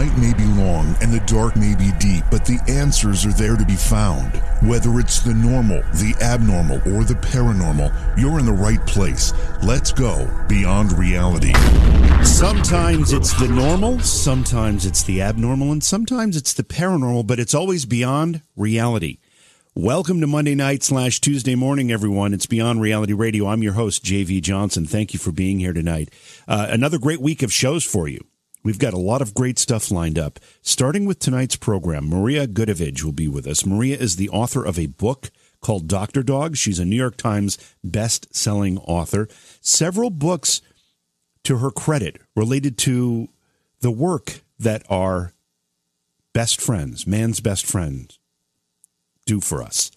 Night may be long and the dark may be deep, but the answers are there to be found. Whether it's the normal, the abnormal, or the paranormal, you're in the right place. Let's go beyond reality. Sometimes it's the normal, sometimes it's the abnormal, and sometimes it's the paranormal, but it's always beyond reality. Welcome to Monday night slash Tuesday morning, everyone. It's Beyond Reality Radio. I'm your host, JV Johnson. Thank you for being here tonight. Uh, another great week of shows for you. We've got a lot of great stuff lined up. Starting with tonight's program, Maria Goodavage will be with us. Maria is the author of a book called Doctor Dog. She's a New York Times best-selling author. Several books to her credit related to the work that our best friends, man's best friends, do for us.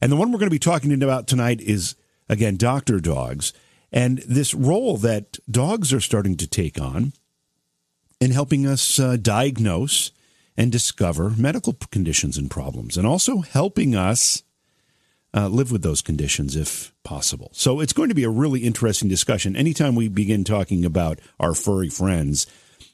And the one we're going to be talking about tonight is again Doctor Dogs and this role that dogs are starting to take on in helping us uh, diagnose and discover medical conditions and problems, and also helping us uh, live with those conditions if possible. So it's going to be a really interesting discussion. Anytime we begin talking about our furry friends,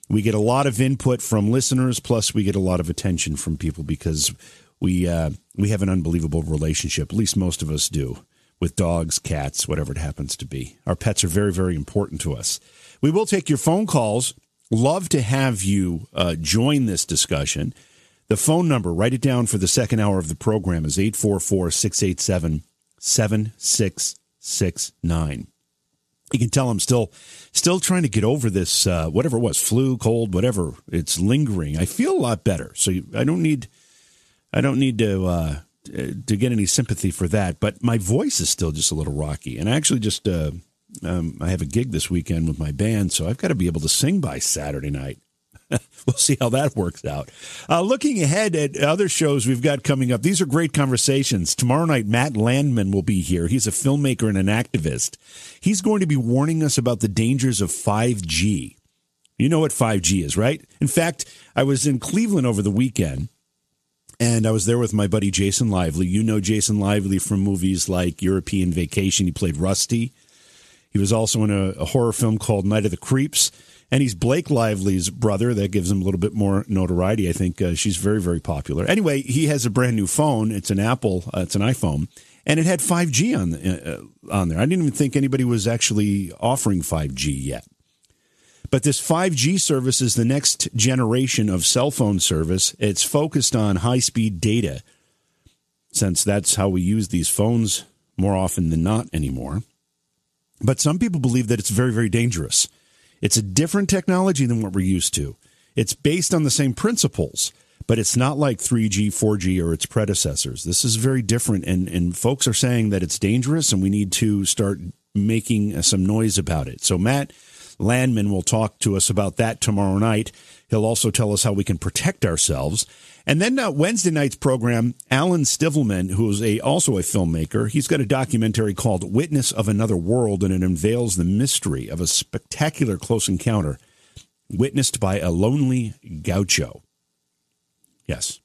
we get a lot of input from listeners, plus we get a lot of attention from people because we uh, we have an unbelievable relationship. At least most of us do with dogs, cats, whatever it happens to be. Our pets are very, very important to us. We will take your phone calls Love to have you uh, join this discussion. The phone number, write it down for the second hour of the program, is 844 687 7669. You can tell I'm still still trying to get over this, uh, whatever it was, flu, cold, whatever. It's lingering. I feel a lot better, so I don't need I don't need to uh, to get any sympathy for that. But my voice is still just a little rocky, and I actually just uh, um, I have a gig this weekend with my band, so I've got to be able to sing by Saturday night. we'll see how that works out. Uh, looking ahead at other shows we've got coming up, these are great conversations. Tomorrow night, Matt Landman will be here. He's a filmmaker and an activist. He's going to be warning us about the dangers of 5G. You know what 5G is, right? In fact, I was in Cleveland over the weekend. And I was there with my buddy Jason Lively. You know Jason Lively from movies like European Vacation. He played Rusty he was also in a, a horror film called Night of the Creeps. And he's Blake Lively's brother. That gives him a little bit more notoriety. I think uh, she's very, very popular. Anyway, he has a brand new phone. It's an Apple, uh, it's an iPhone, and it had 5G on, uh, on there. I didn't even think anybody was actually offering 5G yet. But this 5G service is the next generation of cell phone service. It's focused on high speed data, since that's how we use these phones more often than not anymore. But some people believe that it's very, very dangerous. It's a different technology than what we're used to. It's based on the same principles, but it's not like 3G, 4G, or its predecessors. This is very different, and, and folks are saying that it's dangerous, and we need to start making some noise about it. So, Matt Landman will talk to us about that tomorrow night. He'll also tell us how we can protect ourselves. And then uh, Wednesday night's program, Alan Stivelman, who is a, also a filmmaker, he's got a documentary called Witness of Another World, and it unveils the mystery of a spectacular close encounter witnessed by a lonely gaucho. Yes,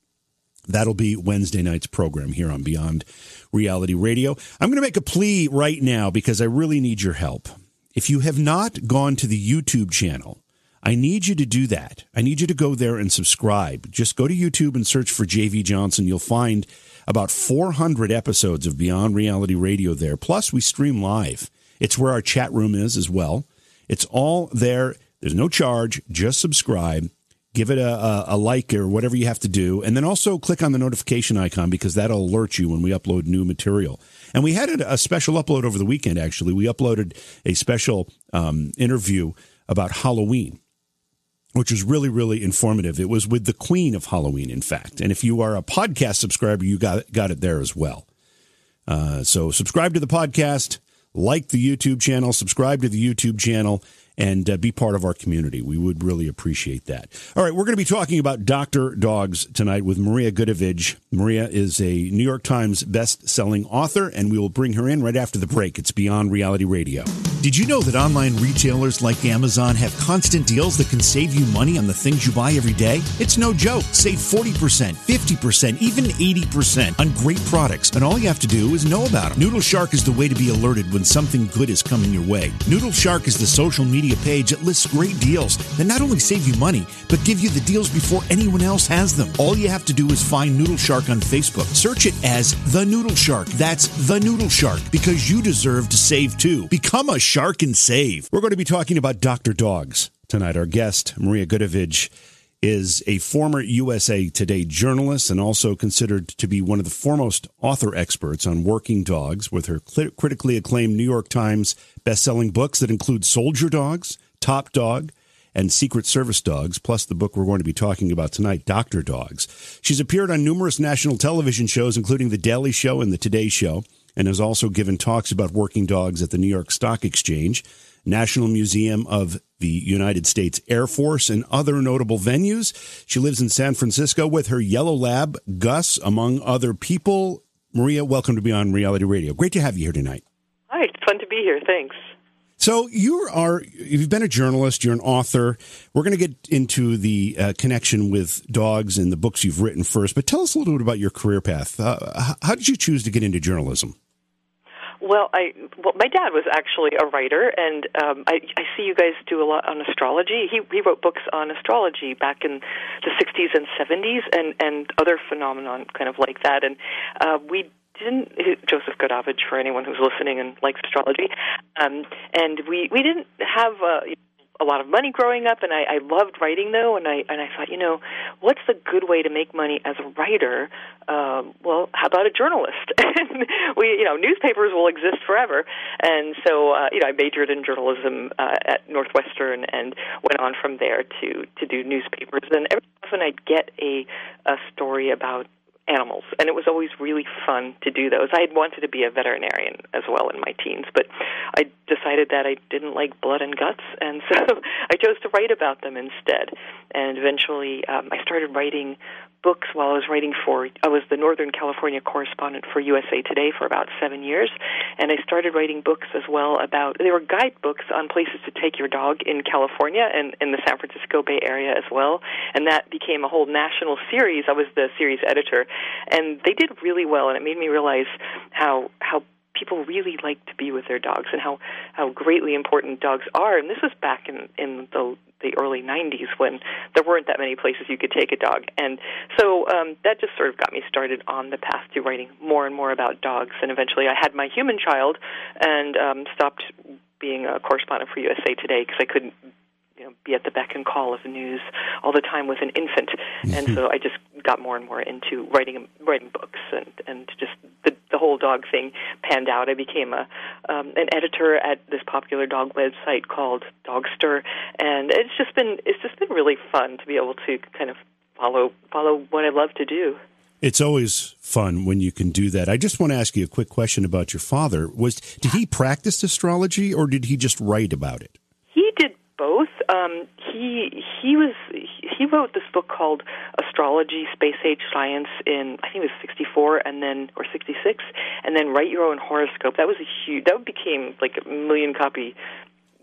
that'll be Wednesday night's program here on Beyond Reality Radio. I'm going to make a plea right now because I really need your help. If you have not gone to the YouTube channel, I need you to do that. I need you to go there and subscribe. Just go to YouTube and search for JV Johnson. You'll find about 400 episodes of Beyond Reality Radio there. Plus, we stream live. It's where our chat room is as well. It's all there. There's no charge. Just subscribe. Give it a, a, a, like or whatever you have to do. And then also click on the notification icon because that'll alert you when we upload new material. And we had a, special upload over the weekend, actually. We uploaded a special um, interview about Halloween which was really, really informative. It was with the queen of Halloween, in fact. And if you are a podcast subscriber, you got, got it there as well. Uh, so subscribe to the podcast, like the YouTube channel, subscribe to the YouTube channel, and uh, be part of our community. We would really appreciate that. All right, we're going to be talking about Dr. Dogs tonight with Maria Goodavage. Maria is a New York Times best-selling author, and we will bring her in right after the break. It's Beyond Reality Radio. Did you know that online retailers like Amazon have constant deals that can save you money on the things you buy every day? It's no joke. Save 40%, 50%, even 80% on great products, and all you have to do is know about them. Noodle Shark is the way to be alerted when something good is coming your way. Noodle Shark is the social media media page that lists great deals that not only save you money, but give you the deals before anyone else has them. All you have to do is find Noodle Shark on Facebook. Search it as The Noodle Shark. That's The Noodle Shark because you deserve to save too. Become a shark and save. We're going to be talking about Dr. Dogs tonight. Our guest, Maria Goodavage, is a former USA Today journalist and also considered to be one of the foremost author experts on working dogs with her critically acclaimed New York Times best-selling books that include Soldier Dogs, Top Dog, and Secret Service Dogs, plus the book we're going to be talking about tonight, Dr. Dogs. She's appeared on numerous national television shows, including The Daily Show and The Today Show, and has also given talks about working dogs at the New York Stock Exchange, National Museum of the United States Air Force, and other notable venues. She lives in San Francisco with her yellow lab, Gus, among other people. Maria, welcome to Beyond Reality Radio. Great to have you here tonight. Hi, it's fun to be here. Thanks. So you are you've been a journalist, you're an author. We're going to get into the uh, connection with dogs and the books you've written first, but tell us a little bit about your career path. Uh, how did you choose to get into journalism? Well, I well, my dad was actually a writer, and um, I, I see you guys do a lot on astrology. He he wrote books on astrology back in the '60s and '70s, and and other phenomenon kind of like that. And uh, we didn't Joseph Goodavage for anyone who's listening and likes astrology, um, and we we didn't have a, a lot of money growing up, and I, I loved writing though, and I and I thought, you know, what's the good way to make money as a writer? Um, well, how about a journalist? and we, you know, newspapers will exist forever, and so uh, you know, I majored in journalism uh, at Northwestern and went on from there to to do newspapers, and every often I'd get a a story about animals, and it was always really fun to do those. I had wanted to be a veterinarian as well in my teens, but I decided that I didn't like blood and guts, and so I chose to write about them instead. And eventually, um, I started writing books while I was writing for. I was the Northern California correspondent for USA Today for about seven years, and I started writing books as well about. They were guidebooks on places to take your dog in California and in the San Francisco Bay Area as well, and that became a whole national series. I was the series editor, and they did really well, and it made me realize how how people really like to be with their dogs and how how greatly important dogs are and this was back in in the the early 90s when there weren't that many places you could take a dog. And so um, that just sort of got me started on the path to writing more and more about dogs. And eventually I had my human child and um, stopped being a correspondent for USA Today because I couldn't you know, be at the beck and call of the news all the time with an infant, and so I just got more and more into writing writing books, and and just the the whole dog thing panned out. I became a um, an editor at this popular dog website called Dogster, and it's just been it's just been really fun to be able to kind of follow follow what I love to do. It's always fun when you can do that. I just want to ask you a quick question about your father. Was did he practice astrology or did he just write about it? He was he wrote this book called Astrology, Space Age Science in I think it was sixty four and then or sixty six, and then Write Your Own Horoscope. That was a huge. That became like a million copy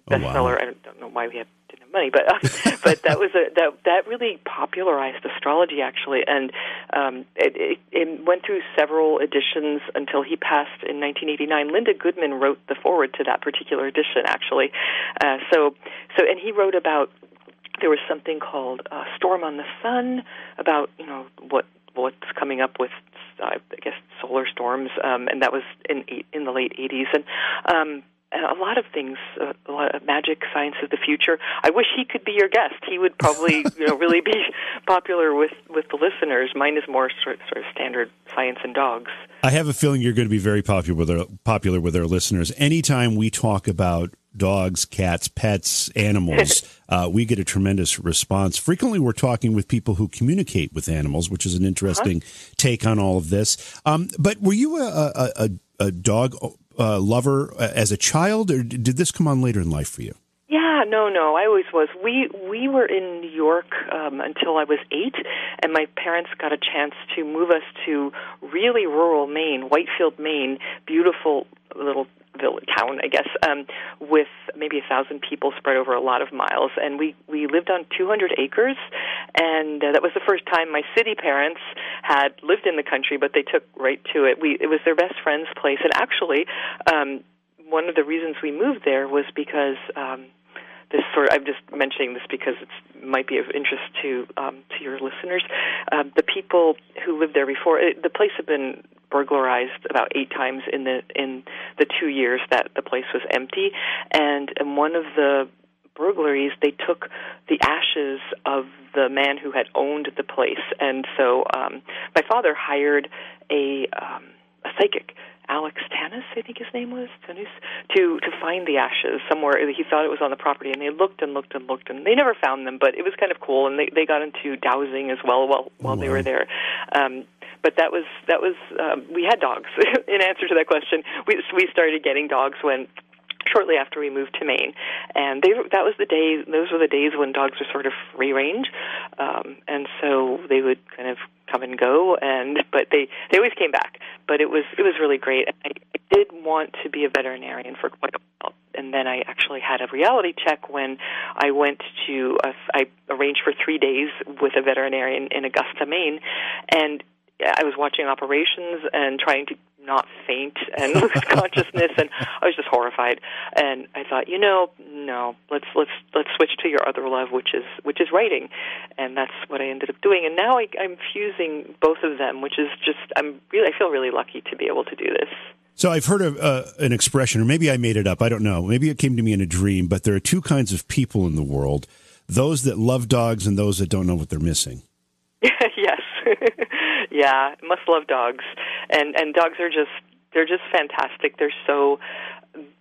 bestseller. Oh, wow. I don't know why we had didn't have money, but uh, but that was a that that really popularized astrology actually, and um, it, it, it went through several editions until he passed in 1989. Linda Goodman wrote the foreword to that particular edition actually, uh, so so and he wrote about there was something called uh, Storm on the Sun about you know what what's coming up with uh, I guess solar storms, um, and that was in in the late 80s, and um, a lot of things, a lot of magic, science of the future. I wish he could be your guest. He would probably, you know, really be popular with with the listeners. Mine is more sort, sort of standard science and dogs. I have a feeling you're going to be very popular with our, popular with our listeners. Anytime we talk about dogs, cats, pets, animals, uh, we get a tremendous response. Frequently, we're talking with people who communicate with animals, which is an interesting uh-huh. take on all of this. Um, but were you a, a, a, a dog uh, lover uh, as a child, or did this come on later in life for you? Yeah, no, no. I always was. We we were in New York um, until I was eight, and my parents got a chance to move us to really rural Maine, Whitefield, Maine, beautiful little village town, I guess, um, with maybe a thousand people spread over a lot of miles. And we we lived on 200 acres, and uh, that was the first time my city parents had lived in the country, but they took right to it. We it was their best friend's place, and actually. Um, one of the reasons we moved there was because um, this sort I'm just mentioning this because it might be of interest to um, to your listeners. Um, the people who lived there before, it, the place had been burglarized about eight times in the in the two years that the place was empty, and in one of the burglaries, they took the ashes of the man who had owned the place, and so um, my father hired a um, a psychic Alex Tanous, I think his name was Tanous, to to find the ashes somewhere. He thought it was on the property, and they looked and looked and looked, and they never found them. But it was kind of cool, and they they got into dowsing as well while while wow. they were there. Um, but that was that was um, we had dogs. In answer to that question, we we started getting dogs when shortly after we moved to Maine, and they that was the day. Those were the days when dogs were sort of free range, um, and so they would kind of come and go and but they they always came back. But it was it was really great. I, I did want to be a veterinarian for quite a while. And then I actually had a reality check when I went to a, I arranged for 3 days with a veterinarian in Augusta Maine. And I was watching operations and trying to not faint and lose consciousness and I was just horrified. And I thought you know no let's let's let's switch to your other love which is which is writing. And that's what I ended up doing. And now I, I'm fusing both of them which is just I'm really I feel really lucky to be able to do this. So I've heard of uh, an expression or maybe I made it up I don't know. Maybe it came to me in a dream but there are two kinds of people in the world those that love dogs and those that don't know what they're missing. Yes yeah must love dogs. And and dogs are just they're just fantastic. They're so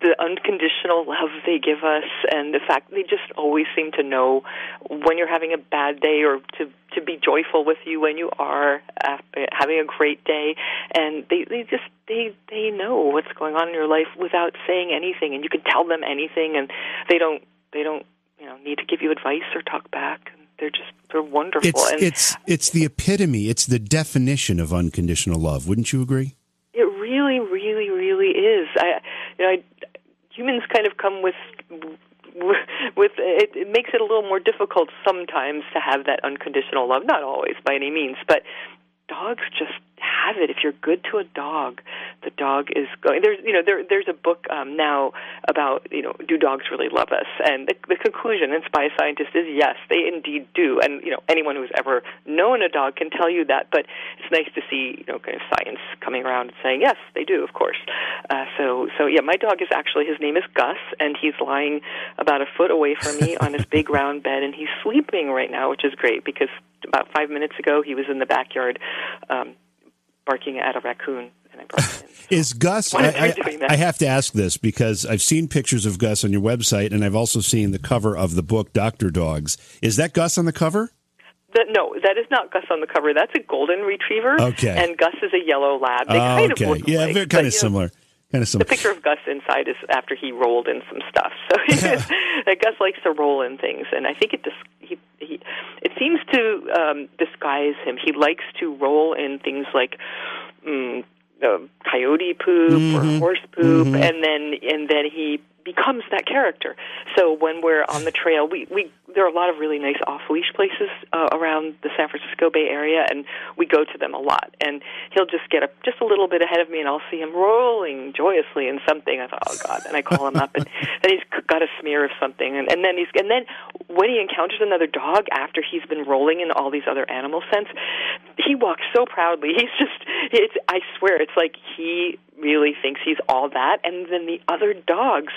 the unconditional love they give us and the fact they just always seem to know when you're having a bad day or to to be joyful with you when you are uh, having a great day. And they they just they they know what's going on in your life without saying anything. And you can tell them anything and they don't they don't you know need to give you advice or talk back they're just they're wonderful. It's and it's it's the epitome. It's the definition of unconditional love. Wouldn't you agree? It really, really, really is. I, you know, I, humans kind of come with with it, it makes it a little more difficult sometimes to have that unconditional love. Not always, by any means, but dogs just have it. If you're good to a dog, the dog is going. There's you know there there's a book um, now about you know do dogs really love us? And the, the conclusion, and Spy Scientist, is yes, they indeed do. And you know anyone who's ever known a dog can tell you that. But it's nice to see you know kind of science coming around and saying yes, they do, of course. Uh, so so yeah, my dog is actually his name is Gus, and he's lying about a foot away from me on his big round bed, and he's sleeping right now, which is great because about five minutes ago he was in the backyard. Um, barking at a raccoon. And I brought him. Is Gus? I, I, I, have to ask this because I've seen pictures of Gus on your website, and I've also seen the cover of the book Doctor Dogs. Is that Gus on the cover? The, no, that is not Gus on the cover. That's a golden retriever. Okay. And Gus is a yellow lab. They oh, kind okay. of look yeah, alike, very, kind of similar. Know, kind of similar. The picture of Gus inside is after he rolled in some stuff. So Gus likes to roll in things, and I think it just he, it seems to um, disguise him. He likes to roll in things like mm, uh, coyote poop mm-hmm. or horse poop, mm-hmm. and then and then he becomes that character. So when we're on the trail, we we there are a lot of really nice off leash places uh, around the San Francisco Bay Area, and we go to them a lot. And he'll just get a, just a little bit ahead of me, and I'll see him rolling joyously in something. I thought, oh god! And I call him up, and then he's got a smear of something, and, and then he's and then when he encounters another dog after he's been rolling in all these other animal scents, he walks so proudly. He's just it's I swear it's like he really thinks he's all that. And then the other dogs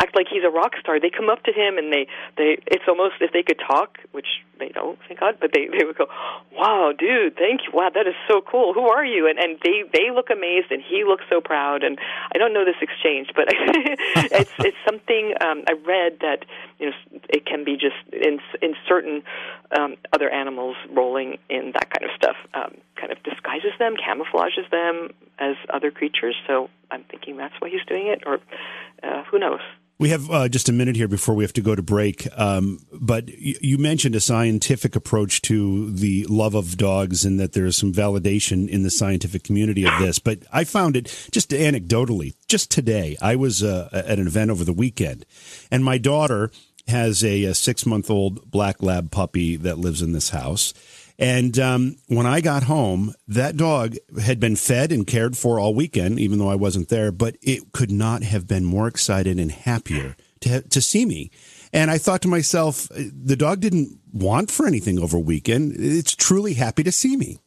act like he's a rock star. They come up to him and they they it's almost if they could talk which they don't thank god but they they would go wow dude thank you. Wow that is so cool. Who are you? And and they they look amazed and he looks so proud. And i don't know this exchange but it's it's something um i read that you know it can be just in in certain um other animals rolling in that kind of stuff um kind of disguises them camouflages them as other creatures. So i'm thinking that's why he's doing it or uh, who knows We have uh, just a minute here before we have to go to break. Um, but you mentioned a scientific approach to the love of dogs and that there's some validation in the scientific community of this. But I found it just anecdotally, just today, I was uh, at an event over the weekend and my daughter has a, a six month old black lab puppy that lives in this house. And um, when I got home, that dog had been fed and cared for all weekend, even though I wasn't there. But it could not have been more excited and happier to to see me. And I thought to myself, the dog didn't want for anything over weekend. It's truly happy to see me.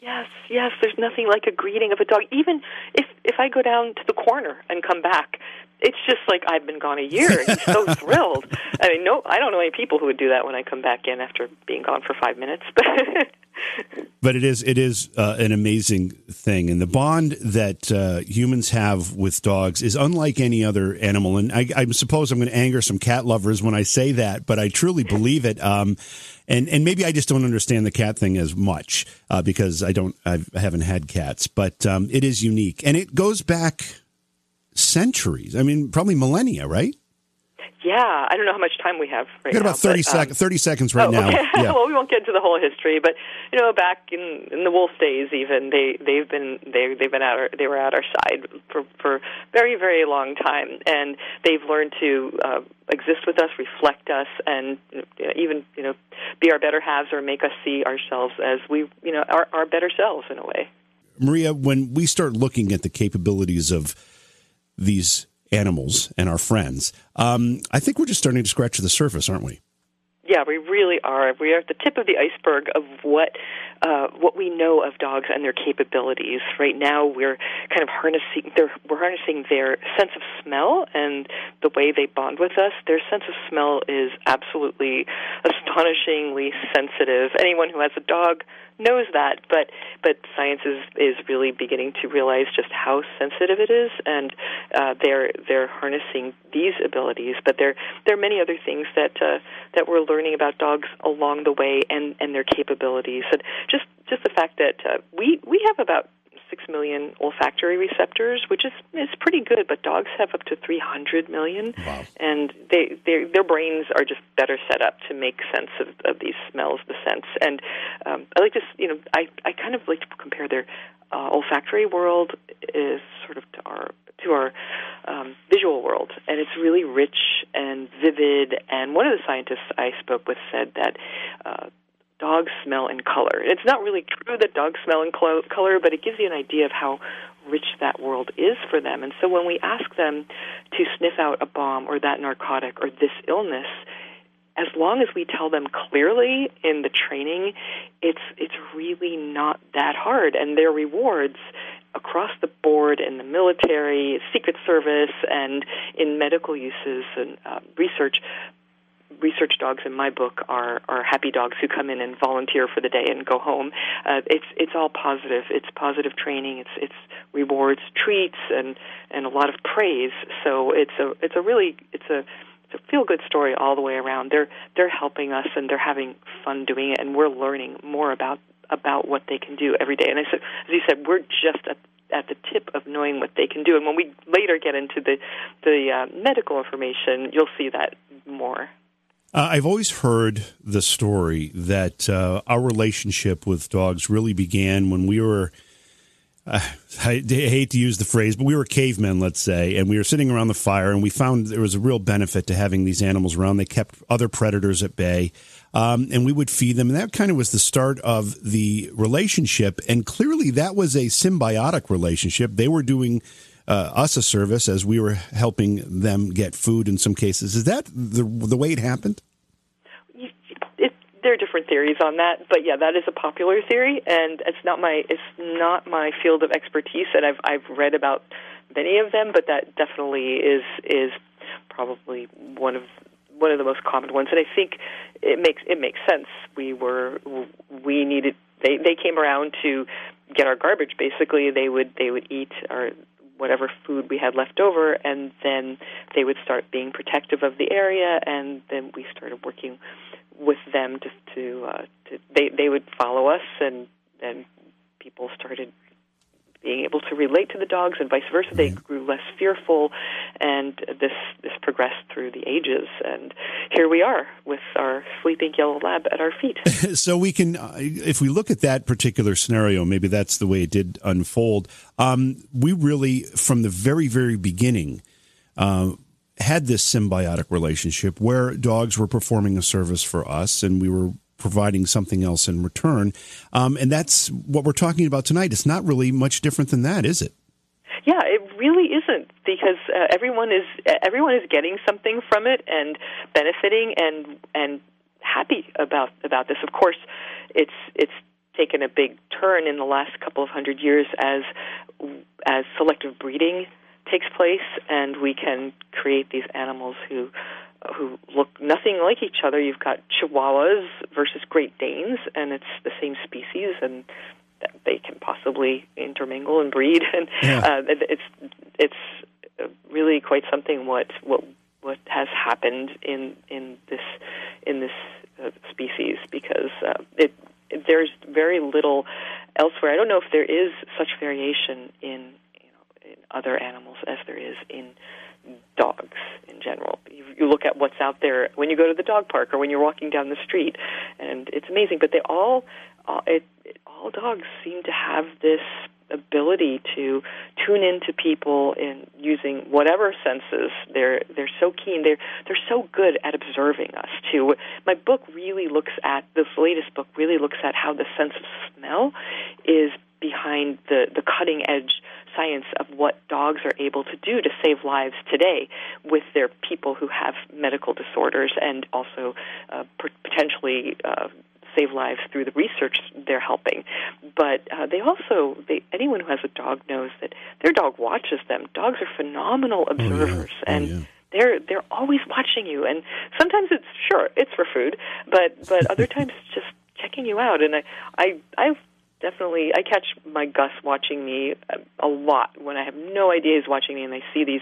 Yes, yes. There's nothing like a greeting of a dog. Even if if I go down to the corner and come back, it's just like I've been gone a year. And he's so thrilled. I mean, no, I don't know any people who would do that when I come back in after being gone for five minutes. But but it is it is uh, an amazing thing, and the bond that uh, humans have with dogs is unlike any other animal. And I, I suppose I'm going to anger some cat lovers when I say that, but I truly believe it. Um, and and maybe I just don't understand the cat thing as much uh, because I don't I've, I haven't had cats, but um, it is unique, and it goes back centuries. I mean, probably millennia, right? Yeah, I don't know how much time we have right we got about 30, but, sec- um, 30 seconds right oh, now. Okay. Yeah. well, we won't get into the whole history, but you know, back in, in the wolf days, even they they've been they they've been at our they were at our side for for very very long time, and they've learned to uh, exist with us, reflect us, and you know, even you know be our better halves or make us see ourselves as we you know our our better selves in a way. Maria, when we start looking at the capabilities of these animals and our friends, um, I think we're just starting to scratch the surface, aren't we? Yeah, we really are. We are at the tip of the iceberg of what uh, what we know of dogs and their capabilities. Right now, we're kind of harnessing their we're harnessing their sense of smell and the way they bond with us. Their sense of smell is absolutely astonishingly sensitive. Anyone who has a dog knows that, but but science is is really beginning to realize just how sensitive it is, and uh, they're they're harnessing these abilities. But there there are many other things that uh, that we're learning about dogs along the way, and and their capabilities, and just the fact that uh, we we have about six million olfactory receptors, which is is pretty good. But dogs have up to three hundred million, Wow. and they they their brains are just better set up to make sense of, of these smells, the scents. And um, I like to you know I I kind of like to compare their uh, olfactory world is sort of to our to our um, visual world, and it's really rich and vivid. And one of the scientists I spoke with said that. Uh, dogs smell in color. It's not really true that dogs smell in clo- color, but it gives you an idea of how rich that world is for them. And so when we ask them to sniff out a bomb or that narcotic or this illness, as long as we tell them clearly in the training, it's it's really not that hard, and their rewards across the board in the military, Secret Service, and in medical uses and uh, research research dogs in my book are are happy dogs who come in and volunteer for the day and go home. Uh, it's it's all positive. It's positive training. It's it's rewards, treats, and and a lot of praise. So it's a it's a really it's a it's a feel good story all the way around. They're they're helping us and they're having fun doing it, and we're learning more about about what they can do every day. And I said, as you said, we're just at at the tip of knowing what they can do. And when we later get into the the uh, medical information, you'll see that more. Uh, I've always heard the story that uh, our relationship with dogs really began when we were. Uh, I d- hate to use the phrase, but we were cavemen, let's say, and we were sitting around the fire, and we found there was a real benefit to having these animals around. They kept other predators at bay, um, and we would feed them, and that kind of was the start of the relationship. And clearly, that was a symbiotic relationship. They were doing uh, us a service as we were helping them get food. In some cases, is that the the way it happened? there are different theories on that, but yeah, that is a popular theory, and it's not my it's not my field of expertise, and I've I've read about many of them, but that definitely is is probably one of one of the most common ones, and I think it makes it makes sense. We were we needed they they came around to get our garbage. Basically, they would they would eat our whatever food we had left over, and then they would start being protective of the area, and then we started working with them to to, uh, to they they would follow us, and then people started being able to relate to the dogs, and vice versa. They grew less fearful, and this this progressed progressed through the ages, and here we are with our sleeping yellow lab at our feet. so we can, uh, if we look at that particular scenario, maybe that's the way it did unfold. Um, we really, from the very, very beginning. Uh, had this symbiotic relationship where dogs were performing a service for us and we were providing something else in return. Um, and that's what we're talking about tonight. It's not really much different than that, is it? Yeah, it really isn't because uh, everyone is everyone is getting something from it and benefiting and and happy about about this. Of course, it's it's taken a big turn in the last couple of hundred years as as selective breeding takes place, and we can create these animals who who look nothing like each other. You've got Chihuahuas versus Great Danes, and it's the same species, and they can possibly intermingle and breed, and yeah. uh, it's it's really quite something what what what has happened in in this in this uh, species because uh, it there's very little elsewhere. I don't know if there is such variation in you know in other animals as there is in dogs in general. You, you look at what's out there when you go to the dog park or when you're walking down the street, and it's amazing. But they all, uh, it, it, all dogs seem to have this ability to tune into people in using whatever senses they're they're so keen they're they're so good at observing us too my book really looks at this latest book really looks at how the sense of smell is behind the the cutting edge science of what dogs are able to do to save lives today with their people who have medical disorders and also uh, potentially uh, save lives through the research they're helping. But uh, they also, they, anyone who has a dog knows that their dog watches them. Dogs are phenomenal observers, oh, yeah. and oh, yeah. they're they're always watching you. And sometimes it's sure it's for food, but but other times it's just checking you out. And I I I've definitely I catch my Gus watching me a lot when I have no idea he's watching me, and I see these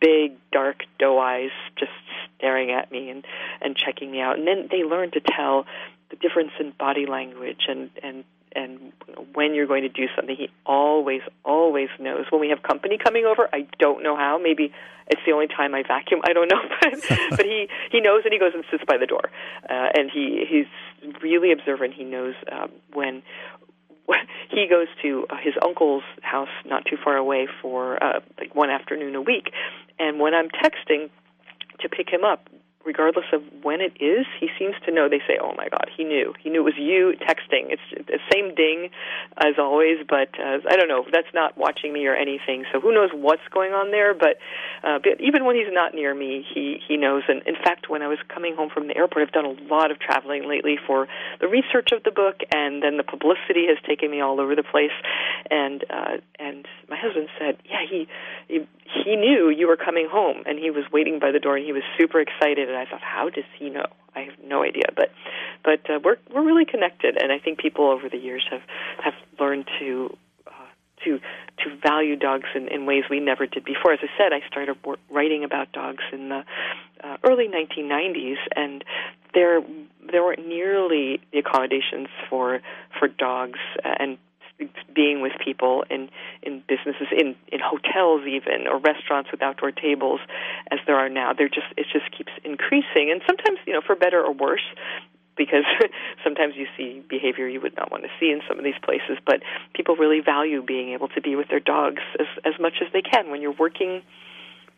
big dark doe eyes just staring at me and and checking me out. And then they learn to tell the difference in body language and and and when you're going to do something. He always always knows. When we have company coming over i don't know how. Maybe it's the only time i vacuum. I don't know. But but he he knows and he goes and sits by the door. Uh, and he he's really observant. He knows um, when he goes to uh, his uncle's house not too far away for uh, like one afternoon a week, and when I'm texting to pick him up, regardless of when it is, he seems to know. They say, "Oh my God, he knew. He knew it was you texting." It's the same ding as always, but uh, I don't know. That's not watching me or anything. So who knows what's going on there? But, uh, but even when he's not near me, he he knows. And in fact, when I was coming home from the airport, I've done a lot of traveling lately for the research of the book, and then the publicity has taken me all over the place. And uh, and my husband said, "Yeah, he he, he knew you were coming home, and he was waiting by the door, and he was super excited." And I thought, how does he know? I have no idea, but but uh, we're we're really connected, and I think people over the years have have learned to uh, to to value dogs in, in ways we never did before. As I said, I started writing about dogs in the uh, early 1990s, and there there weren't nearly the accommodations for for dogs and being with people in in businesses in in hotels even or restaurants with outdoor tables as there are now. They're just it just keeps increasing. And sometimes you know for better or worse because sometimes you see behavior you would not want to see in some of these places. But people really value being able to be with their dogs as as much as they can. When you're working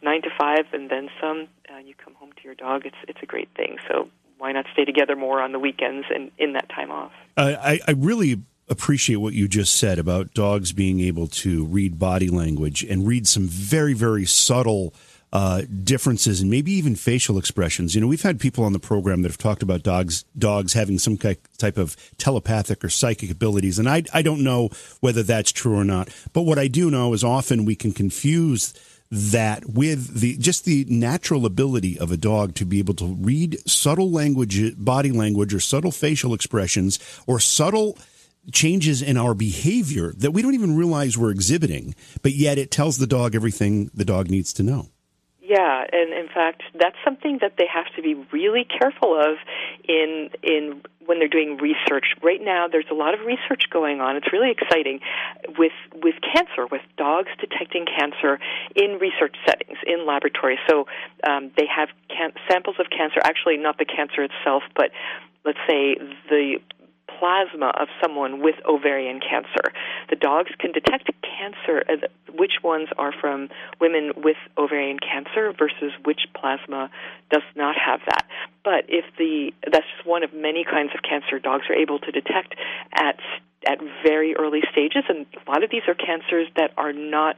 9 to 5 and then some uh, you come home to your dog it's it's a great thing. So why not stay together more on the weekends and in that time off? Uh, I, I really appreciate what you just said about dogs being able to read body language and read some very, very subtle uh, differences and maybe even facial expressions. You know, we've had people on the program that have talked about dogs dogs having some type of telepathic or psychic abilities, and I I don't know whether that's true or not. But what I do know is often we can confuse that with the just the natural ability of a dog to be able to read subtle language body language or subtle facial expressions or subtle changes in our behavior that we don't even realize we're exhibiting, but yet it tells the dog everything the dog needs to know. Yeah, and in fact, that's something that they have to be really careful of in in when they're doing research. Right now, there's a lot of research going on. It's really exciting with with cancer, with dogs detecting cancer in research settings in laboratories. So um, they have can- samples of cancer, actually not the cancer itself, but let's say the plasma of someone with ovarian cancer. The dogs can detect cancer, uh, which ones are from women with ovarian cancer versus which plasma does not have that. But if the that's just one of many kinds of cancer dogs are able to detect at at very early stages, and a lot of these are cancers that are not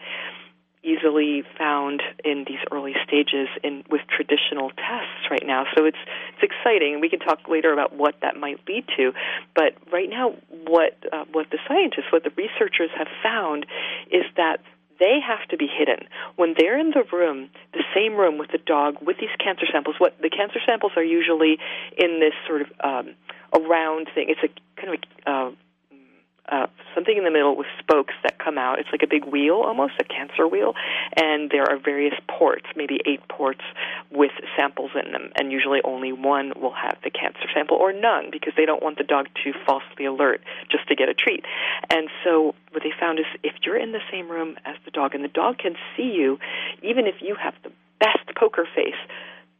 easily found in these early stages in with traditional tests right now. So it's it's exciting, we can talk later about what that might lead to. But right now, what uh, what the scientists, what the researchers have found, is that they have to be hidden when they're in the room, the same room with the dog with these cancer samples. What the cancer samples are usually in this sort of um, a round thing. It's a kind of a uh, uh, something in the middle with spokes that come out. It's like a big wheel, almost a cancer wheel, and there are various ports, maybe eight ports with samples in them, and usually only one will have the cancer sample or none because they don't want the dog to falsely alert just to get a treat. And so what they found is if you're in the same room as the dog and the dog can see you, even if you have the best poker face,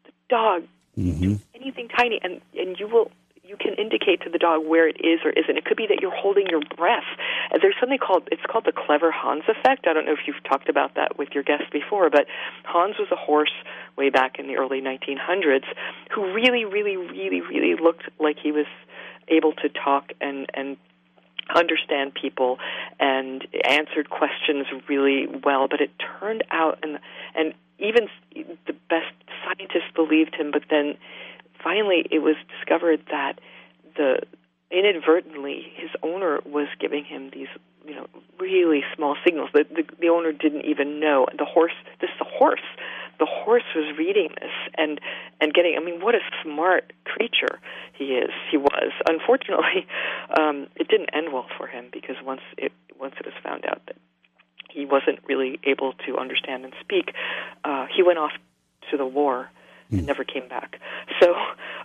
the dog mm-hmm. anything tiny and and you will you can indicate to the dog where it is or isn't. It could be that you're holding your breath. Uh, there's something called it's called the clever Hans effect. I don't know if you've talked about that with your guests before, but Hans was a horse way back in the early 1900s who really, really, really, really looked like he was able to talk and and understand people and answered questions really well. But it turned out and and even the best scientists believed him, but then finally it was discovered that the inadvertently his owner was giving him these you know really small signals that the, the owner didn't even know. The horse this the horse. The horse was reading this and and getting i mean what a smart creature he is he was. Unfortunately um it didn't end well for him because once it once it was found out that he wasn't really able to understand and speak uh he went off to the war and hmm. never came back. So,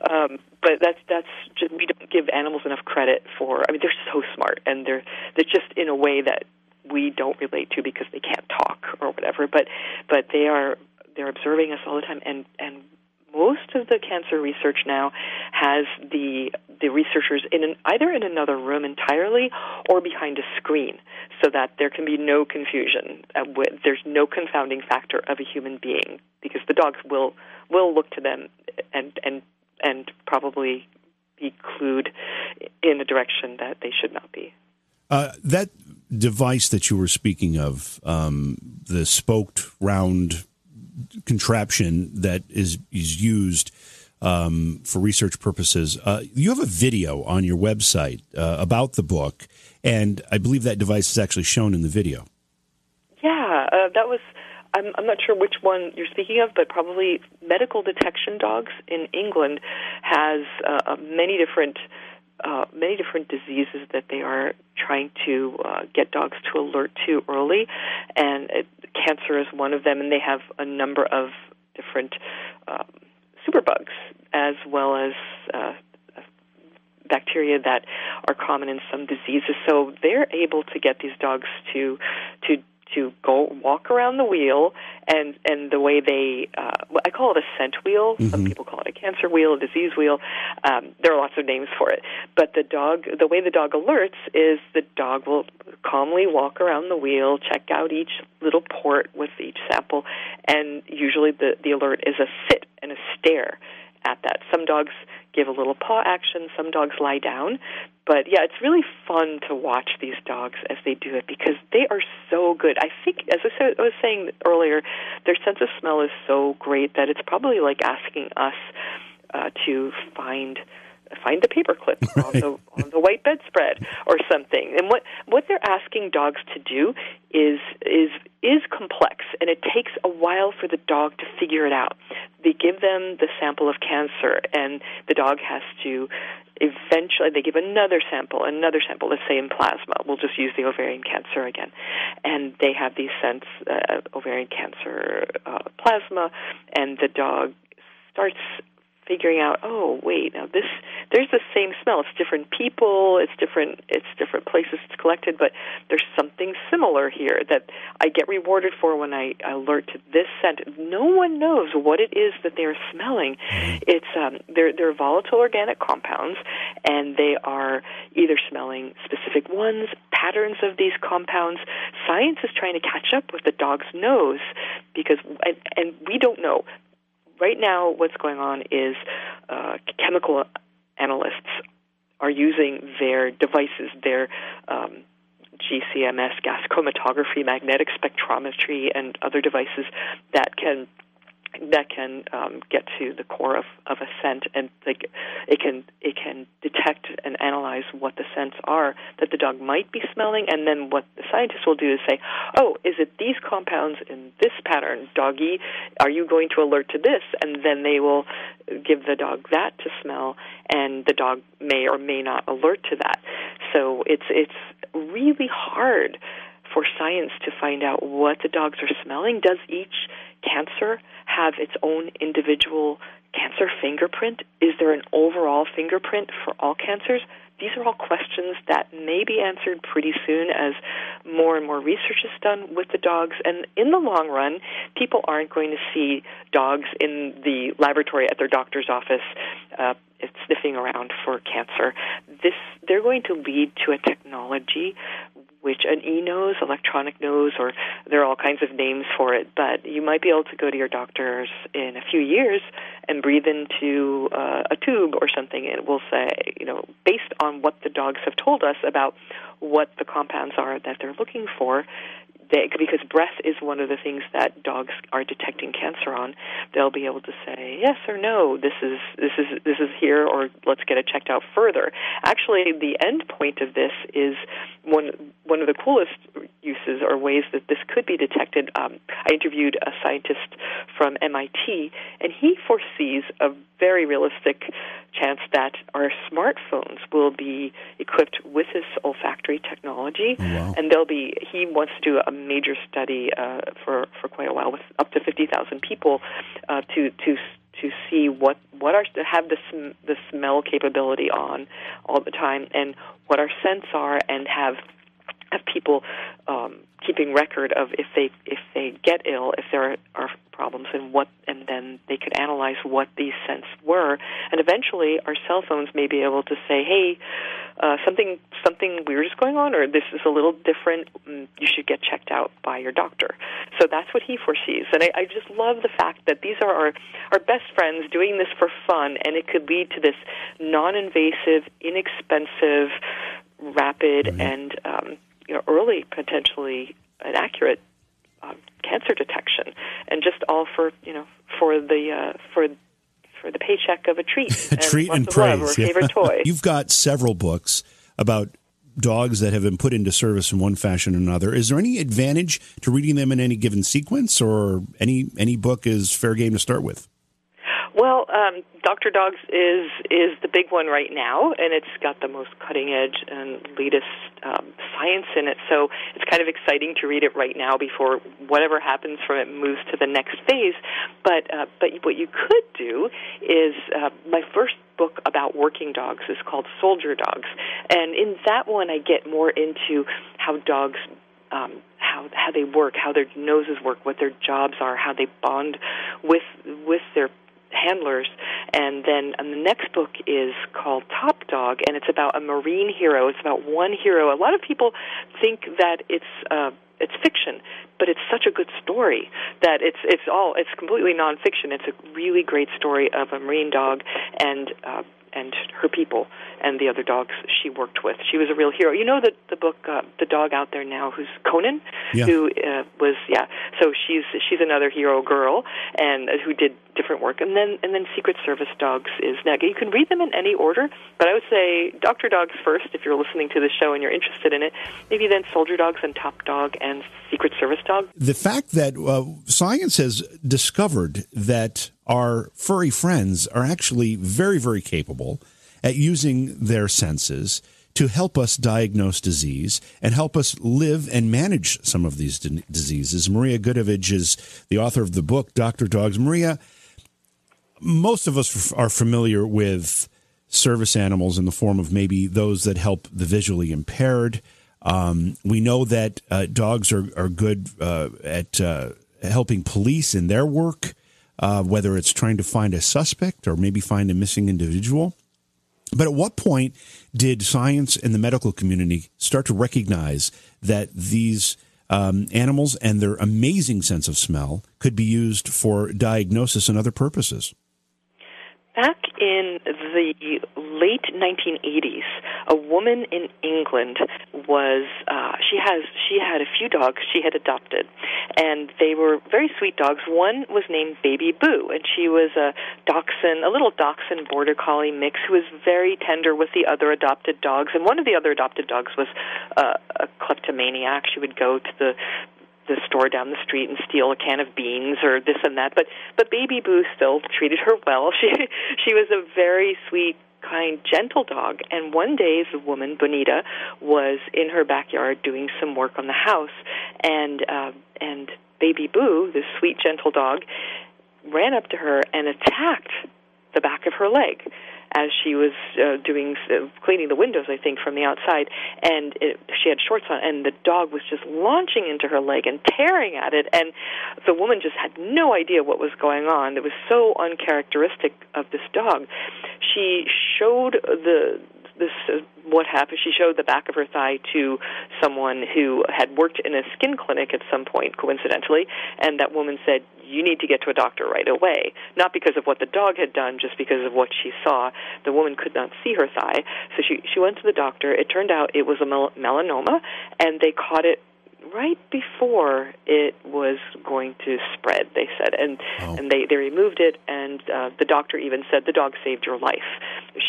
um, but that's that's just, we don't give animals enough credit for. I mean, they're so smart, and they're they're just in a way that we don't relate to because they can't talk or whatever. But but they are they're observing us all the time, and and most of the cancer research now has the the researchers in an, either in another room entirely or behind a screen, so that there can be no confusion. Uh, with, there's no confounding factor of a human being because the dogs will will look to them and and and probably be clued in a direction that they should not be. Uh, that device that you were speaking of, um, the spoked round contraption that is is used um, for research purposes. Uh, you have a video on your website uh, about the book, and I believe that device is actually shown in the video. Yeah, uh, that was. I'm, I'm not sure which one you're speaking of, but probably medical detection dogs in England has uh, many different uh, many different diseases that they are trying to uh, get dogs to alert to early, and it, cancer is one of them. And they have a number of different um, superbugs as well as uh, bacteria that are common in some diseases. So they're able to get these dogs to to to go walk around the wheel and and the way they uh, I call it a scent wheel. Mm-hmm. Some people call it a cancer wheel, a disease wheel. Um, there are lots of names for it. But the dog, the way the dog alerts is the dog will calmly walk around the wheel, check out each little port with each sample, and usually the the alert is a sit and a stare at that. Some dogs give a little paw action, some dogs lie down. But yeah, it's really fun to watch these dogs as they do it because they are so good. I think, as I, was saying earlier, their sense of smell is so great that it's probably like asking us uh, to find find the paperclip right. on the on the white bedspread or something. And what what they're asking dogs to do is is is complex, and it takes a while for the dog to figure it out. They give them the sample of cancer, and the dog has to eventually they give another sample, another sample, let's say in plasma. We'll just use the ovarian cancer again, and they have these sense uh, ovarian cancer uh, plasma, and the dog starts figuring out, oh wait, now this there's the same smell. It's different people, it's different it's different places it's collected, but there's something similar here that I get rewarded for when I alert to this scent. No one knows what it is that they're smelling. Mm-hmm. It's um they're they're volatile organic compounds and they are either smelling specific ones, patterns of these compounds. Science is trying to catch up with the dog's nose because and, and we don't know right now, what's going on is uh, chemical analysts are using their devices, their um, GCMS, gas chromatography, magnetic spectrometry, and other devices that can that can um, get to the core of, of a scent, and like it can it can detect and analyze what the scents are that the dog might be smelling, and then what the scientists will do is say, "Oh, is it these compounds in this pattern, doggy? Are you going to alert to this?" And then they will give the dog that to smell, and the dog may or may not alert to that. So it's it's really hard for science to find out what the dogs are smelling. Does each cancer have its own individual cancer fingerprint? Is there an overall fingerprint for all cancers? These are all questions that may be answered pretty soon as more and more research is done with the dogs. And in the long run, people aren't going to see dogs in the laboratory at their doctor's office uh, sniffing around for cancer. This they're going to lead to a technology which an e-nose, electronic nose, or there are all kinds of names for it. But you might be able to go to your doctors in a few years and breathe into uh, a tube or something, and it will say, you know, based on what the dogs have told us about what the compounds are that they're looking for, they, because breath is one of the things that dogs are detecting cancer on, they'll be able to say yes or no. This is this is this is here, or let's get it checked out further. Actually, the end point of this is one one of the coolest uses or ways that this could be detected. Um, I interviewed a scientist from MIT, and he foresees a very realistic chance that our smartphones will be equipped with this olfactory technology, wow. and they'll be. He wants to do a major study uh, for for quite a while with up to fifty thousand people uh, to to to see what what our to have the sm- the smell capability on all the time and what our scents are and have have people um, keeping record of if they if they get ill, if there are problems, and what, and then they could analyze what these scents were, and eventually our cell phones may be able to say, hey, uh, something something weird is going on, or this is a little different. Mm, you should get checked out by your doctor. So that's what he foresees, and I, I just love the fact that these are our our best friends doing this for fun, and it could lead to this non-invasive, inexpensive, rapid, mm-hmm. and um, you know, early, potentially an accurate um, cancer detection, and just all for you know for the uh, for for the paycheck of a treat, a treat and praise, favorite toy. You've got several books about dogs that have been put into service in one fashion or another. Is there any advantage to reading them in any given sequence, or any any book is fair game to start with? Well, um, Doctor Dogs is is the big one right now, and it's got the most cutting edge and latest um, science in it. So it's kind of exciting to read it right now before whatever happens from it moves to the next phase. But uh, but what you could do is uh, my first book about working dogs is called Soldier Dogs, and in that one I get more into how dogs um, how how they work, how their noses work, what their jobs are, how they bond with with their handlers. And then and the next book is called Top Dog, and it's about a marine hero. It's about one hero. A lot of people think that it's uh, it's fiction, but it's such a good story that it's it's all it's completely nonfiction. It's a really great story of a marine dog and. Uh, and her people and the other dogs she worked with. She was a real hero. You know the the book uh, the dog out there now who's Conan yeah. who uh, was yeah. So she's she's another hero girl and uh, who did different work. And then and then Secret Service dogs is next. You can read them in any order, but I would say Doctor Dogs first if you're listening to the show and you're interested in it. Maybe then Soldier Dogs and Top Dog and Secret Service Dog. The fact that uh, science has discovered that our furry friends are actually very very capable at using their senses to help us diagnose disease and help us live and manage some of these d- diseases. Maria Goodavage is the author of the book, Dr. Dogs. Maria, most of us are familiar with service animals in the form of maybe those that help the visually impaired. Um, we know that uh, dogs are, are good uh, at uh, helping police in their work, uh, whether it's trying to find a suspect or maybe find a missing individual. But at what point did science and the medical community start to recognize that these um, animals and their amazing sense of smell could be used for diagnosis and other purposes? Back in the late 1980s, a woman in England was uh, she has she had a few dogs she had adopted, and they were very sweet dogs. One was named Baby Boo, and she was a dachshund, a little dachshund border collie mix who was very tender with the other adopted dogs. And one of the other adopted dogs was uh, a kleptomaniac. She would go to the the store down the street and steal a can of beans or this and that. But but Baby Boo still treated her well. She she was a very sweet kind, gentle dog. And one day, the woman, Bonita, was in her backyard doing some work on the house, and uh, and Baby Boo, this sweet, gentle dog, ran up to her and attacked the back of her leg as she was uh, doing uh, cleaning the windows, I think, from the outside, and it, she had shorts on, and the dog was just launching into her leg and tearing at it, and the woman just had no idea what was going on. It was so uncharacteristic of this dog. She showed the this is what happened. She showed the back of her thigh to someone who had worked in a skin clinic at some point, coincidentally, and that woman said, "You need to get to a doctor right away." Not because of what the dog had done, just because of what she saw. The woman could not see her thigh, so she she went to the doctor. It turned out it was a mel- melanoma, and they caught it right before it was going to spread. They said, and oh. and they they removed it, and uh, the doctor even said the dog saved your life.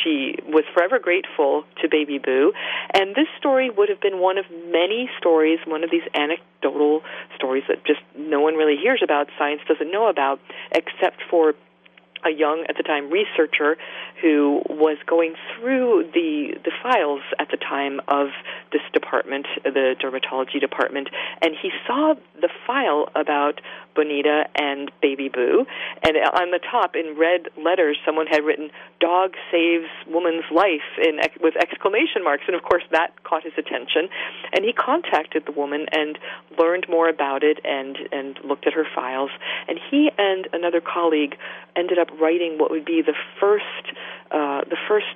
She was forever grateful to Baby Boo, and this story would have been one of many stories, one of these anecdotal stories that just no one really hears about, science doesn't know about, except for a young at the time researcher who was going through the the files at the time of this department, the dermatology department, and he saw the file about Bonita and Baby Boo, and on the top in red letters, someone had written "Dog saves woman's life" in with exclamation marks, and of course that caught his attention, and he contacted the woman and learned more about it and and looked at her files, and he and another colleague ended up writing what would be the first uh, the first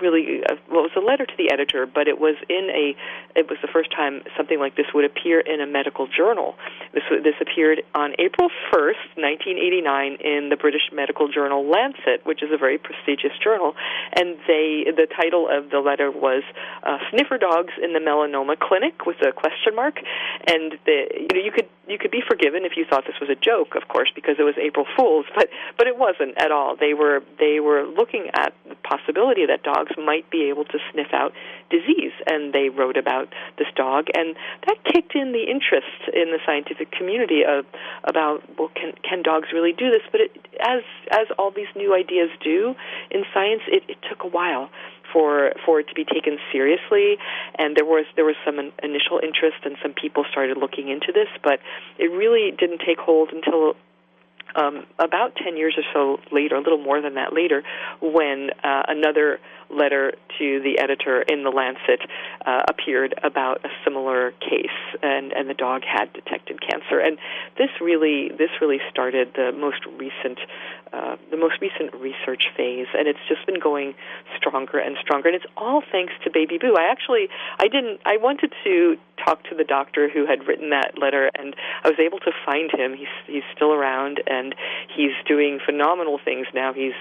really uh, well, it was a letter to the editor, but it was in a it was the first time something like this would appear in a medical journal. This this appeared on April 1st, 1989 in the British medical journal Lancet, which is a very prestigious journal, and they the title of the letter was uh, "Sniffer Dogs in the Melanoma Clinic" with a question mark, and the you know you could you could be forgiven if you thought this was a joke, of course, because it was April Fools, but but it wasn't at all. They were they were looking at the possibility that dogs might be able to sniff out disease, and they wrote about this dog, and that kicked in the interest in the scientific community of about well, can can dogs really do this? But it, as as all these new ideas do in science, it, it took a while for for it to be taken seriously and there was there was some initial interest and some people started looking into this but it really didn't take hold until um, about 10 years or so later, a little more than that later, when uh, another letter to the editor in the Lancet uh, appeared about a similar case, and, and the dog had detected cancer. And this really this really started the most recent uh, the most recent research phase, and it's just been going stronger and stronger. And it's all thanks to Baby Boo. I actually I didn't I wanted to talk to the doctor who had written that letter, and I was able to find him. He's he's still around, and he's doing phenomenal things now. He's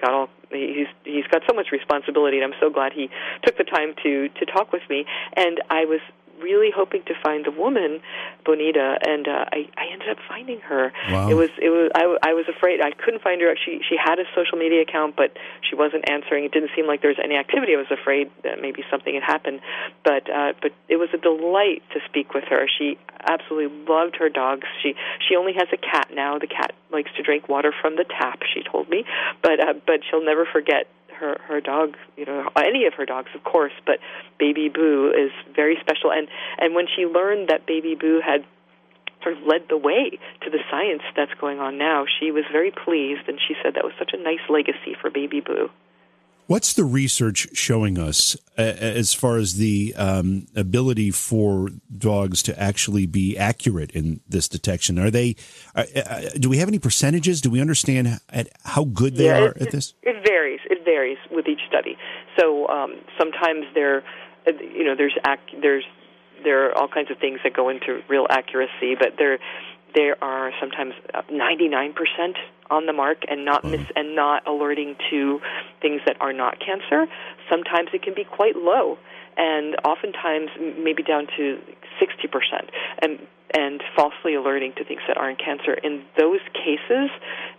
got all he's he's got so much responsibility and I'm so glad he took the time to to talk with me and I was really hoping to find the woman, Bonita, and uh, I, I ended up finding her. Wow. It was it was I, I was afraid I couldn't find her. She she had a social media account, but she wasn't answering. It didn't seem like there was any activity. I was afraid that maybe something had happened, but uh, but it was a delight to speak with her. She absolutely loved her dogs. She she only has a cat now. The cat likes to drink water from the tap. She told me, but uh, but she'll never forget her her dog, you know, any of her dogs, of course, but Baby Boo is very special. And and when she learned that Baby Boo had sort of led the way to the science that's going on now, she was very pleased, and she said that was such a nice legacy for Baby Boo. What's the research showing us uh, as far as the um, ability for dogs to actually be accurate in this detection? Are they? Uh, uh, do we have any percentages? Do we understand at how good they yeah, are at this? It varies. Varies with each study. So um, sometimes they're, uh, you know, there's ac- there's there are all kinds of things that go into real accuracy, but there there are sometimes 99% on the mark and not miss and not alerting to things that are not cancer. Sometimes it can be quite low, and oftentimes maybe down to 60%, and and falsely alerting to things that aren't cancer. In those cases,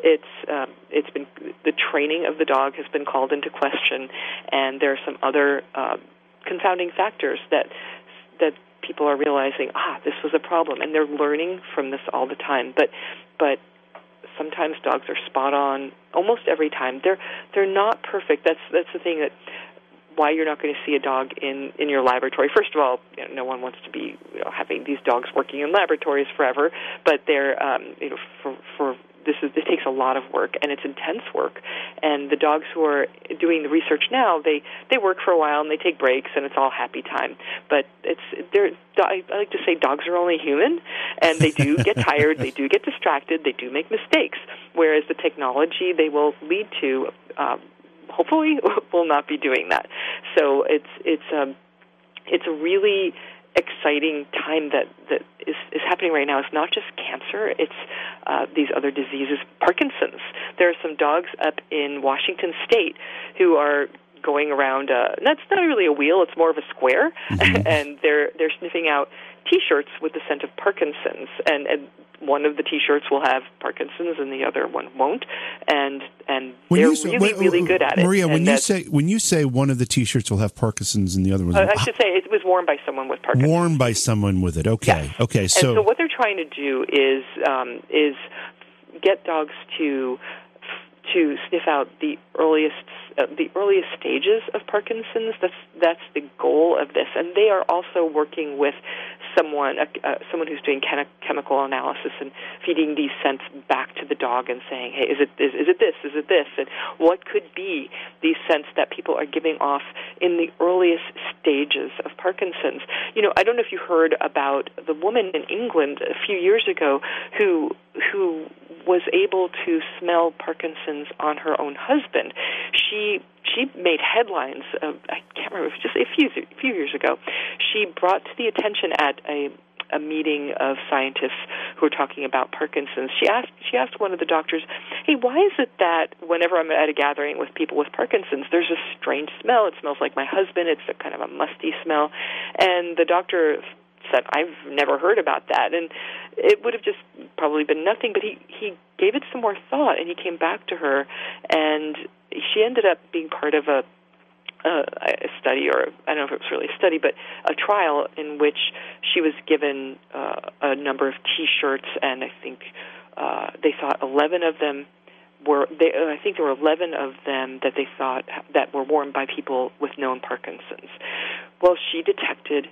it's um, it's been the training of the dog has been called into question, and there are some other uh, confounding factors that that people are realizing ah this was a problem and they're learning from this all the time. But but sometimes dogs are spot on almost every time. They're they're not perfect. That's that's the thing that why you're not going to see a dog in in your laboratory. First of all you know, no one wants to be you know having these dogs working in laboratories forever but they're um you know for for this is this takes a lot of work and it's intense work. And the dogs who are doing the research now they they work for a while and they take breaks and it's all happy time. But it's they're I like to say dogs are only human and they do get tired they do get distracted they do make mistakes. Whereas the technology they will lead to um, hopefully will not be doing that. So it's it's um it's a really exciting time that that is, is happening right now. It's not just cancer; it's uh, these other diseases. Parkinson's. There are some dogs up in Washington State who are going around. Uh, that's not really a wheel; it's more of a square, mm-hmm. and they're they're sniffing out T-shirts with the scent of Parkinson's, and, and one of the T-shirts will have Parkinson's and the other one won't, and and when they're say, really when, really good at it. Maria, when you say when you say one of the T-shirts will have Parkinson's and the other one, uh, I should say it was worn by someone with Parkinson's. Worn by someone with it. Okay, yes. okay. So, and so what they're trying to do is um, is get dogs to to sniff out the earliest uh, the earliest stages of Parkinson's. That's that's the goal of this, and they are also working with someone uh, uh, someone who's doing chem- chemical analysis and feeding these scents back to the dog and saying, hey, is it is, is it this? Is it this? And what could be these scents that people are giving off in the earliest stages of Parkinson's? You know, I don't know if you heard about the woman in England a few years ago who who was able to smell Parkinson's on her own husband. She she made headlines. Of, I can't remember, just a few a few years ago. She brought to the attention at a a meeting of scientists who were talking about Parkinson's. She asked she asked one of the doctors, "Hey, why is it that whenever I'm at a gathering with people with Parkinson's, there's a strange smell? It smells like my husband. It's a kind of a musty smell." And the doctor said, "I've never heard about that." And it would have just probably been nothing, but he he gave it some more thought, and he came back to her, and she ended up being part of a a study, or I don't know if it was really a study, but a trial in which she was given uh, a number of T-shirts, and I think uh, they thought 11 of them were. They, uh, I think there were 11 of them that they thought that were worn by people with known Parkinson's. Well, she detected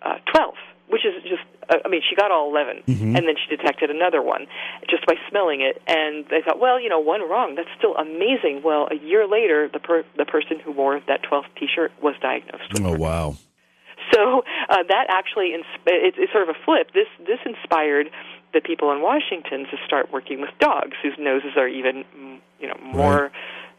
uh, 12 which is just uh, I mean she got all 11 mm-hmm. and then she detected another one just by smelling it and they thought well you know one wrong. That's still amazing. Well a year later the per- the person who wore that 12th t-shirt was diagnosed. With oh wow. So uh, that actually ins- it's, it's sort of a flip. This this inspired the people in Washington to start working with dogs whose noses are even mm, you know more right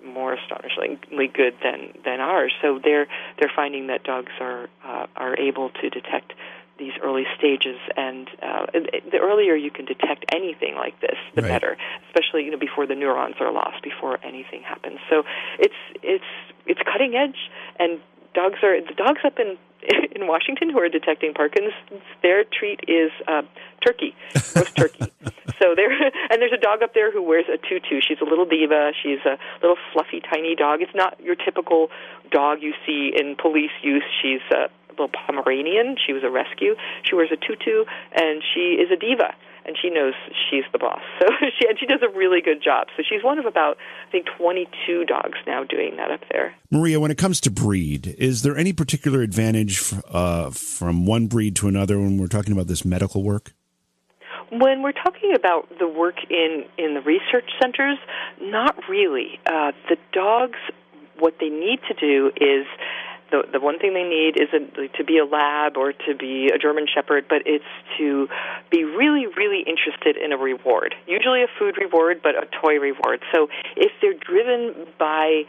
more astonishingly good than than ours. So they're they're finding that dogs are uh, are able to detect these early stages, and uh, the earlier you can detect anything like this, the right. better. Especially you know before the neurons are lost, before anything happens. So it's it's it's cutting edge, and dogs are the dogs up in in Washington who are detecting Parkinson's. Their treat is uh, turkey, roast turkey. so there, and there's a dog up there who wears a tutu. She's a little diva. She's a little fluffy, tiny dog. It's not your typical dog you see in police use. She's a little Pomeranian. She was a rescue. She wears a tutu, and she is a diva. And she knows she's the boss. So she and she does a really good job. So she's one of about I think 22 dogs now doing that up there. Maria, when it comes to breed, is there any particular advantage uh, from one breed to another when we're talking about this medical work? When we're talking about the work in in the research centers, not really. Uh, the dogs, what they need to do is the the one thing they need isn't to be a lab or to be a German Shepherd, but it's to be really, really interested in a reward. Usually a food reward, but a toy reward. So if they're driven by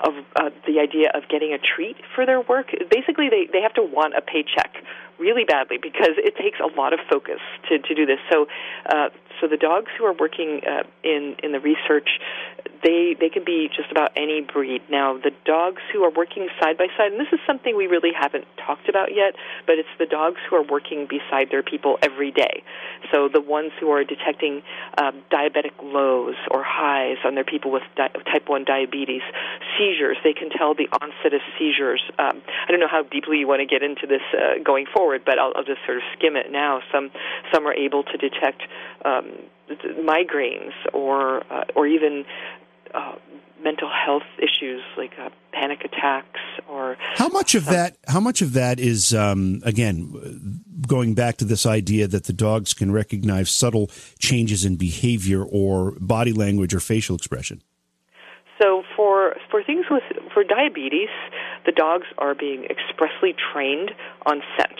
of uh, the idea of getting a treat for their work, basically they they have to want a paycheck really badly because it takes a lot of focus to, to do this. So, uh, so the dogs who are working uh, in in the research, they they can be just about any breed. Now, the dogs who are working side by side, and this is something we really haven't talked about yet, but it's the dogs who are working beside their people every day. So the ones who are detecting um, diabetic lows or highs on their people with di- type one diabetes, seizures. They can tell the onset of seizures. Um, I don't know how deeply you want to get into this uh, going forward forward, but I'll, I'll just sort of skim it now. Some some are able to detect um, migraines or uh, or even uh, mental health issues like uh, panic attacks or how much of that how much of that is um, again going back to this idea that the dogs can recognize subtle changes in behavior or body language or facial expression so for for things with for diabetes the dogs are being expressly trained on scent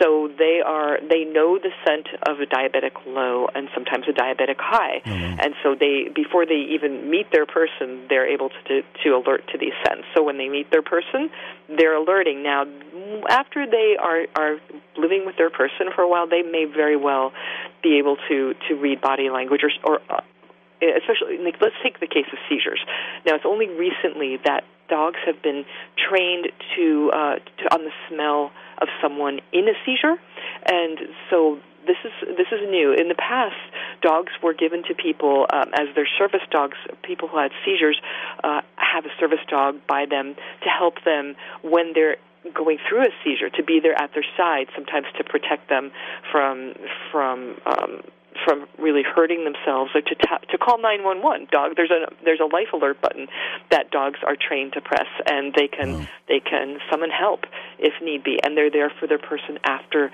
so they are they know the scent of a diabetic low and sometimes a diabetic high, mm-hmm. and so they before they even meet their person, they're able to, to to alert to these scents. So when they meet their person, they're alerting. Now, after they are are living with their person for a while, they may very well be able to to read body language or or uh, especially like, let's take the case of seizures. Now, it's only recently that dogs have been trained to, uh, to on the smell of someone in a seizure, and so this is this is new. In the past, dogs were given to people um, as their service dogs. People who had seizures uh, have a service dog by them to help them when they're going through a seizure, to be there at their side, sometimes to protect them from from um, from really hurting themselves or to ta- to call 911 dog there's a there's a life alert button that dogs are trained to press and they can wow. they can summon help if need be and they're there for their person after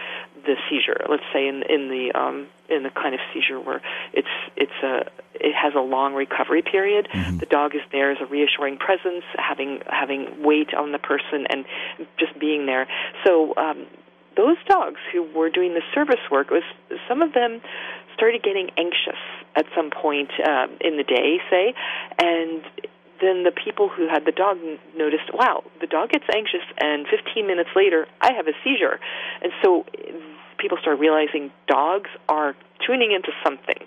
the seizure let's say in in the um in the kind of seizure where it's it's a it has a long recovery period mm-hmm. the dog is there as a reassuring presence having having weight on the person and just being there so um those dogs who were doing the service work was some of them started getting anxious at some point uh, in the day, say, and then the people who had the dog noticed, wow, the dog gets anxious, and 15 minutes later, I have a seizure. And so people start realizing dogs are tuning into something.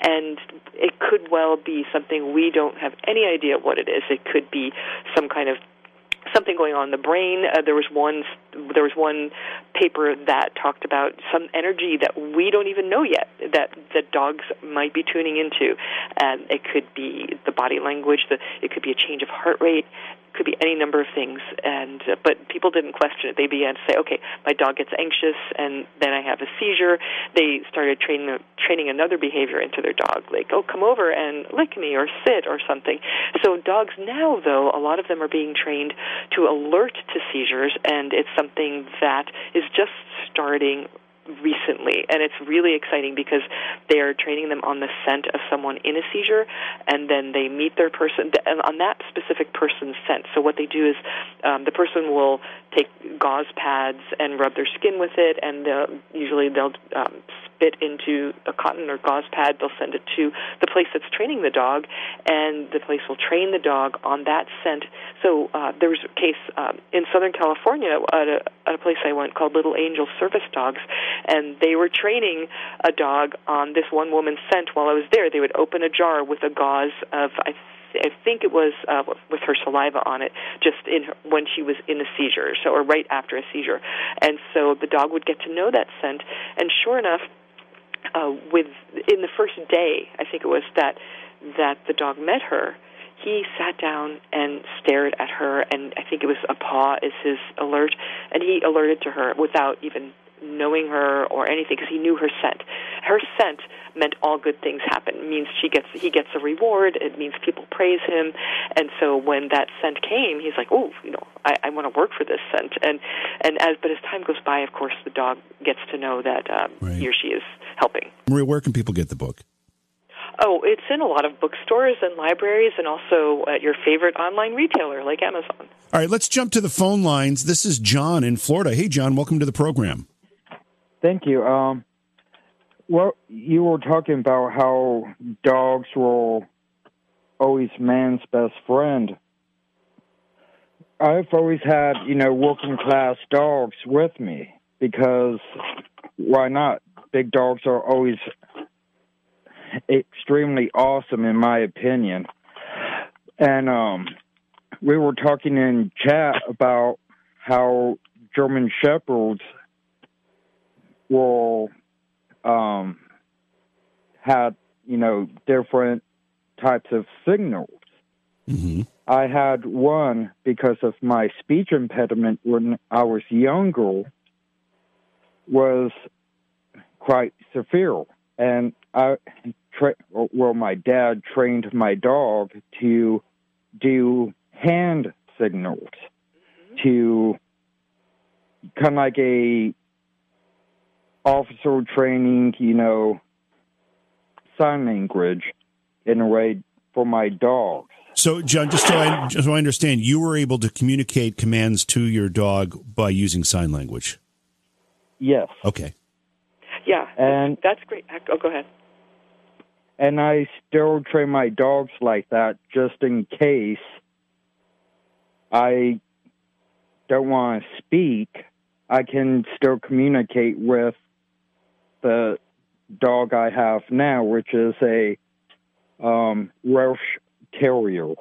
And it could well be something we don't have any idea what it is. It could be some kind of something going on in the brain. Uh, there was one there was one paper that talked about some energy that we don't even know yet that that dogs might be tuning into, and it could be the body language. The, it could be a change of heart rate could be any number of things and uh, but people didn't question it. They began to say okay my dog gets anxious and then i have a seizure. They started training training another behavior into their dog like oh come over and lick me or sit or something. So dogs now though a lot of them are being trained to alert to seizures and it's something that is just starting recently, and it's really exciting because they are training them on the scent of someone in a seizure, and then they meet their person on that specific person's scent. So what they do is um, the person will take gauze pads and rub their skin with it, and uh, usually they'll um, spit into a cotton or gauze pad. They'll send it to the place that's training the dog, and the place will train the dog on that scent. So uh, there was a case um, in Southern California at a, at a place I went called Little Angel Service Dogs, and they were training a dog on this one woman's scent while I was there. They would open a jar with a gauze of I I think it was uh, with her saliva on it, just in her, when she was in a seizure, so or right after a seizure, and so the dog would get to know that scent. And sure enough, uh, with in the first day, I think it was that that the dog met her. He sat down and stared at her, and I think it was a paw is his alert, and he alerted to her without even knowing her or anything because he knew her scent. Her scent meant all good things happen. It means she gets he gets a reward. It means people praise him. And so when that scent came, he's like, "Oh, you know, I, I want to work for this scent." And and as but as time goes by, of course, the dog gets to know that um, Right. he or she is helping. Maria, where can people get the book? Oh, it's in a lot of bookstores and libraries, and also at your favorite online retailer like Amazon. All right, let's jump to the phone lines. This is John in Florida. Hey, John, welcome to the program. Thank you. Um, well, you were talking about how dogs were always man's best friend. I've always had, you know, working class dogs with me because why not? Big dogs are always extremely awesome, in my opinion. And um, we were talking in chat about how German Shepherds will um, had you know different types of signals. Mm-hmm. I had one because of my speech impediment when I was younger was quite severe, and I tra- well my dad trained my dog to do hand signals to kind of like a officer training, you know, sign language in a way for my dogs. So, John, just so I, just so I understand, you were able to communicate commands to your dog by using sign language. Yes. Okay. Yeah, And that's great. Oh, go ahead. and I still train my dogs like that just in case I don't want to speak. I can still communicate with the dog I have now, which is a um, Welsh Terrier.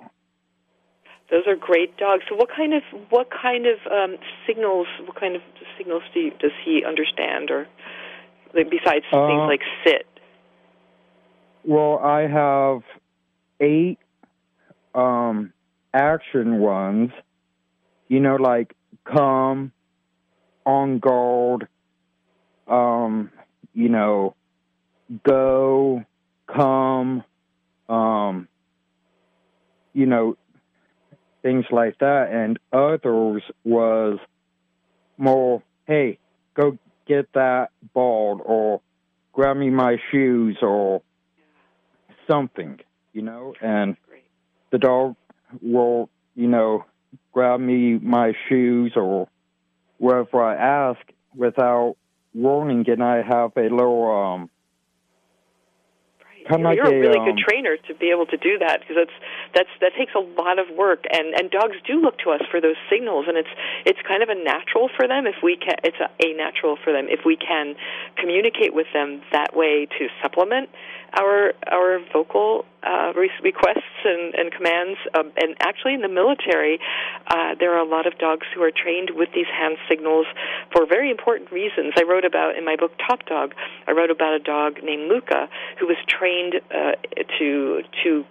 Those are great dogs. So, what kind of what kind of um, signals? What kind of signals do you, does he understand, or like, besides Uh, things like sit? Well, I have eight um, action ones. You know, like come, on guard, um, you know, go, come, um, you know, things like that. And others was more, hey, go get that ball or grab me my shoes or something, you know, and the dog will, you know, grab me my shoes or wherever I ask without warning, and I have a little um You're, like you're a a, really um, good trainer to be able to do that because that's that's that takes a lot of work. And and dogs do look to us for those signals and it's it's kind of a natural for them if we can it's a, a natural for them if we can communicate with them that way to supplement our our vocal uh, requests and, and commands um, and actually in the military uh, there are a lot of dogs who are trained with these hand signals for very important reasons. I wrote about in my book Top Dog I wrote about a dog named Lucca who was trained uh, to to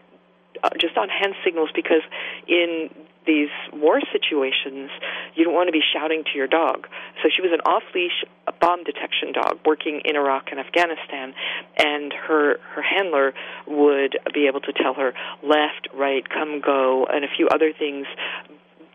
uh, just on hand signals because in these war situations, you don't want to be shouting to your dog. So she was an off-leash bomb detection dog working in Iraq and Afghanistan, and her her handler would be able to tell her left, right, come, go, and a few other things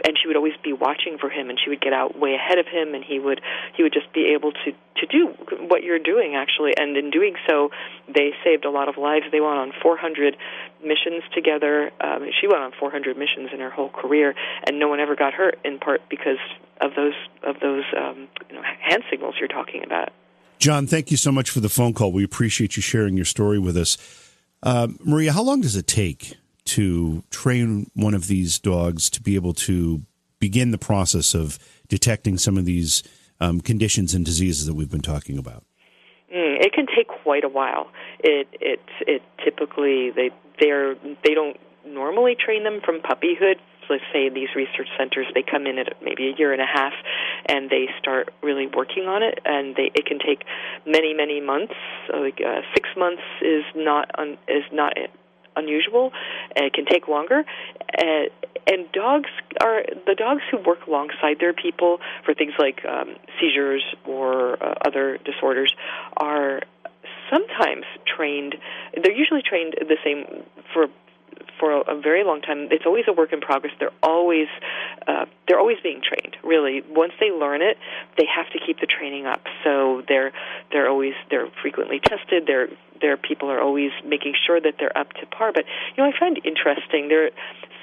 and she would always be watching for him and she would get out way ahead of him and he would he would just be able to to do what you're doing actually and in doing so they saved a lot of lives they went on 400 missions together um, she went on 400 missions in her whole career and no one ever got hurt in part because of those of those um, you know hand signals you're talking about John, thank you so much for the phone call. We appreciate you sharing your story with us. Uh, Maria, how long does it take to train one of these dogs to be able to begin the process of detecting some of these um, conditions and diseases that we've been talking about? Mm, it can take quite a while. It it it typically they they're they don't normally train them from puppyhood. Let's say these research centers they come in at maybe a year and a half, and they start really working on it. And they it can take many many months. Like uh, six months is not un, is not unusual, it can take longer. And, and dogs are the dogs who work alongside their people for things like um, seizures or uh, other disorders are sometimes trained. They're usually trained the same for for a, a very long time. It's always a work in progress. They're always uh, they're always being trained. Really, once they learn it, they have to keep the training up. So they're they're always they're frequently tested. Their their people are always making sure that they're up to par. But you know, I find interesting there.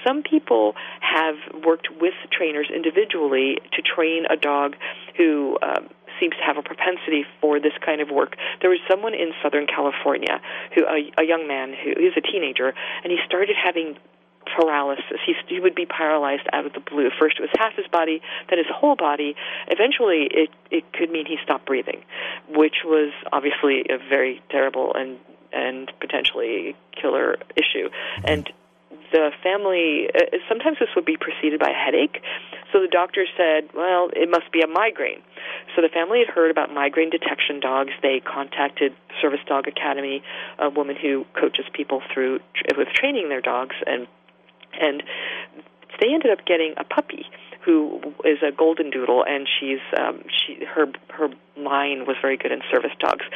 Some people have worked with trainers individually to train a dog who um, seems to have a propensity for this kind of work. There was someone in Southern California who a, a young man who is a teenager, and he started having paralysis. He, he would be paralyzed out of the blue. First, it was half his body, then his whole body. Eventually, it it could mean he stopped breathing, which was obviously a very terrible and and potentially killer issue. And the family uh, sometimes this would be preceded by a headache so the doctor said well it must be a migraine. So the family had heard about migraine detection dogs. They contacted service dog academy a woman who coaches people through with training their dogs and and they ended up getting a puppy who is a golden doodle, and she's um, she her her line was very good in service dogs.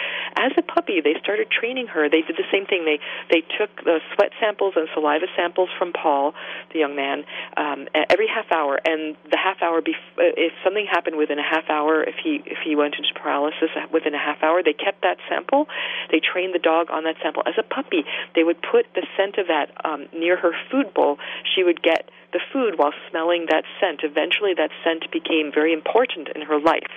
As a puppy, they started training her. They did the same thing. They they took the sweat samples and saliva samples from Paul, the young man, um, every half hour, and the half hour bef- if something happened within a half hour, if he if he went into paralysis within a half hour, they kept that sample. They trained the dog on that sample. As a puppy, they would put the scent of that um, near her food bowl. She would get the food while smelling that scent. Eventually, that scent became very important in her life,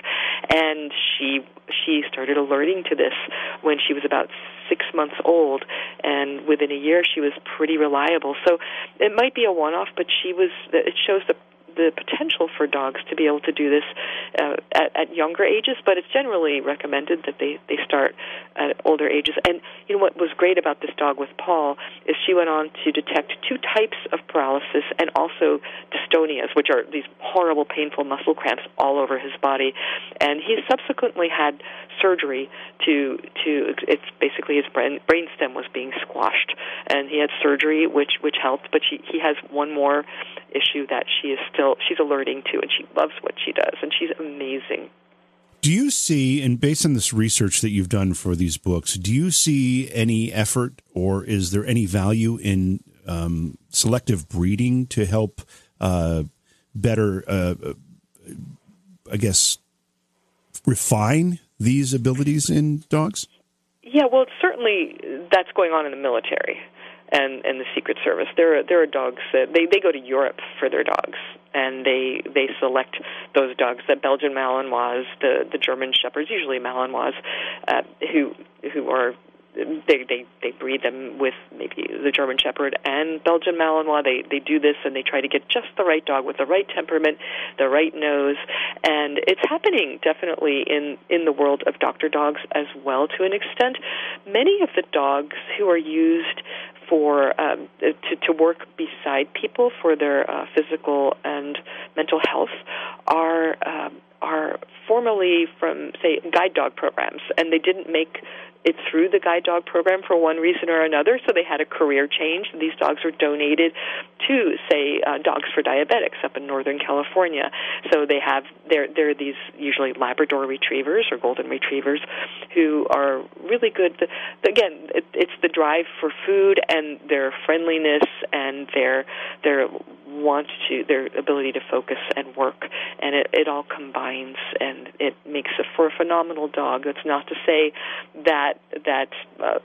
and she she started alerting to this when she was about six months old, and within a year, she was pretty reliable. So it might be a one-off, but she was. It shows the the potential for dogs to be able to do this uh, at, at younger ages, but it's generally recommended that they, they start at older ages. And you know what was great about this dog with Paul is she went on to detect two types of paralysis and also dystonias, which are these horrible, painful muscle cramps all over his body. And he subsequently had surgery to to it's basically his brain brainstem was being squashed, and he had surgery which which helped. But she, he has one more issue that she is still she's alerting to, and she loves what she does, and she's amazing. Do you see, and based on this research that you've done for these books, do you see any effort or is there any value in um, selective breeding to help uh, better, uh, I guess, refine these abilities in dogs? Yeah, well, certainly that's going on in the military and and the Secret Service. There are there are dogs that they they go to Europe for their dogs, and they they select those dogs. The Belgian Malinois, the the German Shepherds, usually Malinois, uh, who who are they they they breed them with maybe the German Shepherd and Belgian Malinois. They they do this and they try to get just the right dog with the right temperament, the right nose, and it's happening definitely in in the world of doctor dogs as well to an extent. Many of the dogs who are used for um, to, to work beside people for their uh, physical and mental health are um, are formerly from say guide dog programs, and they didn't make it through the guide dog program for one reason or another, so they had a career change. These dogs were donated to, say, uh, Dogs for Diabetics up in Northern California. So they have they're they're these usually Labrador Retrievers or Golden Retrievers who are really good. Again, it, it's the drive for food and their friendliness and their their want to their ability to focus and work, and it, it all combines and it makes it for a phenomenal dog. That's not to say that that uh,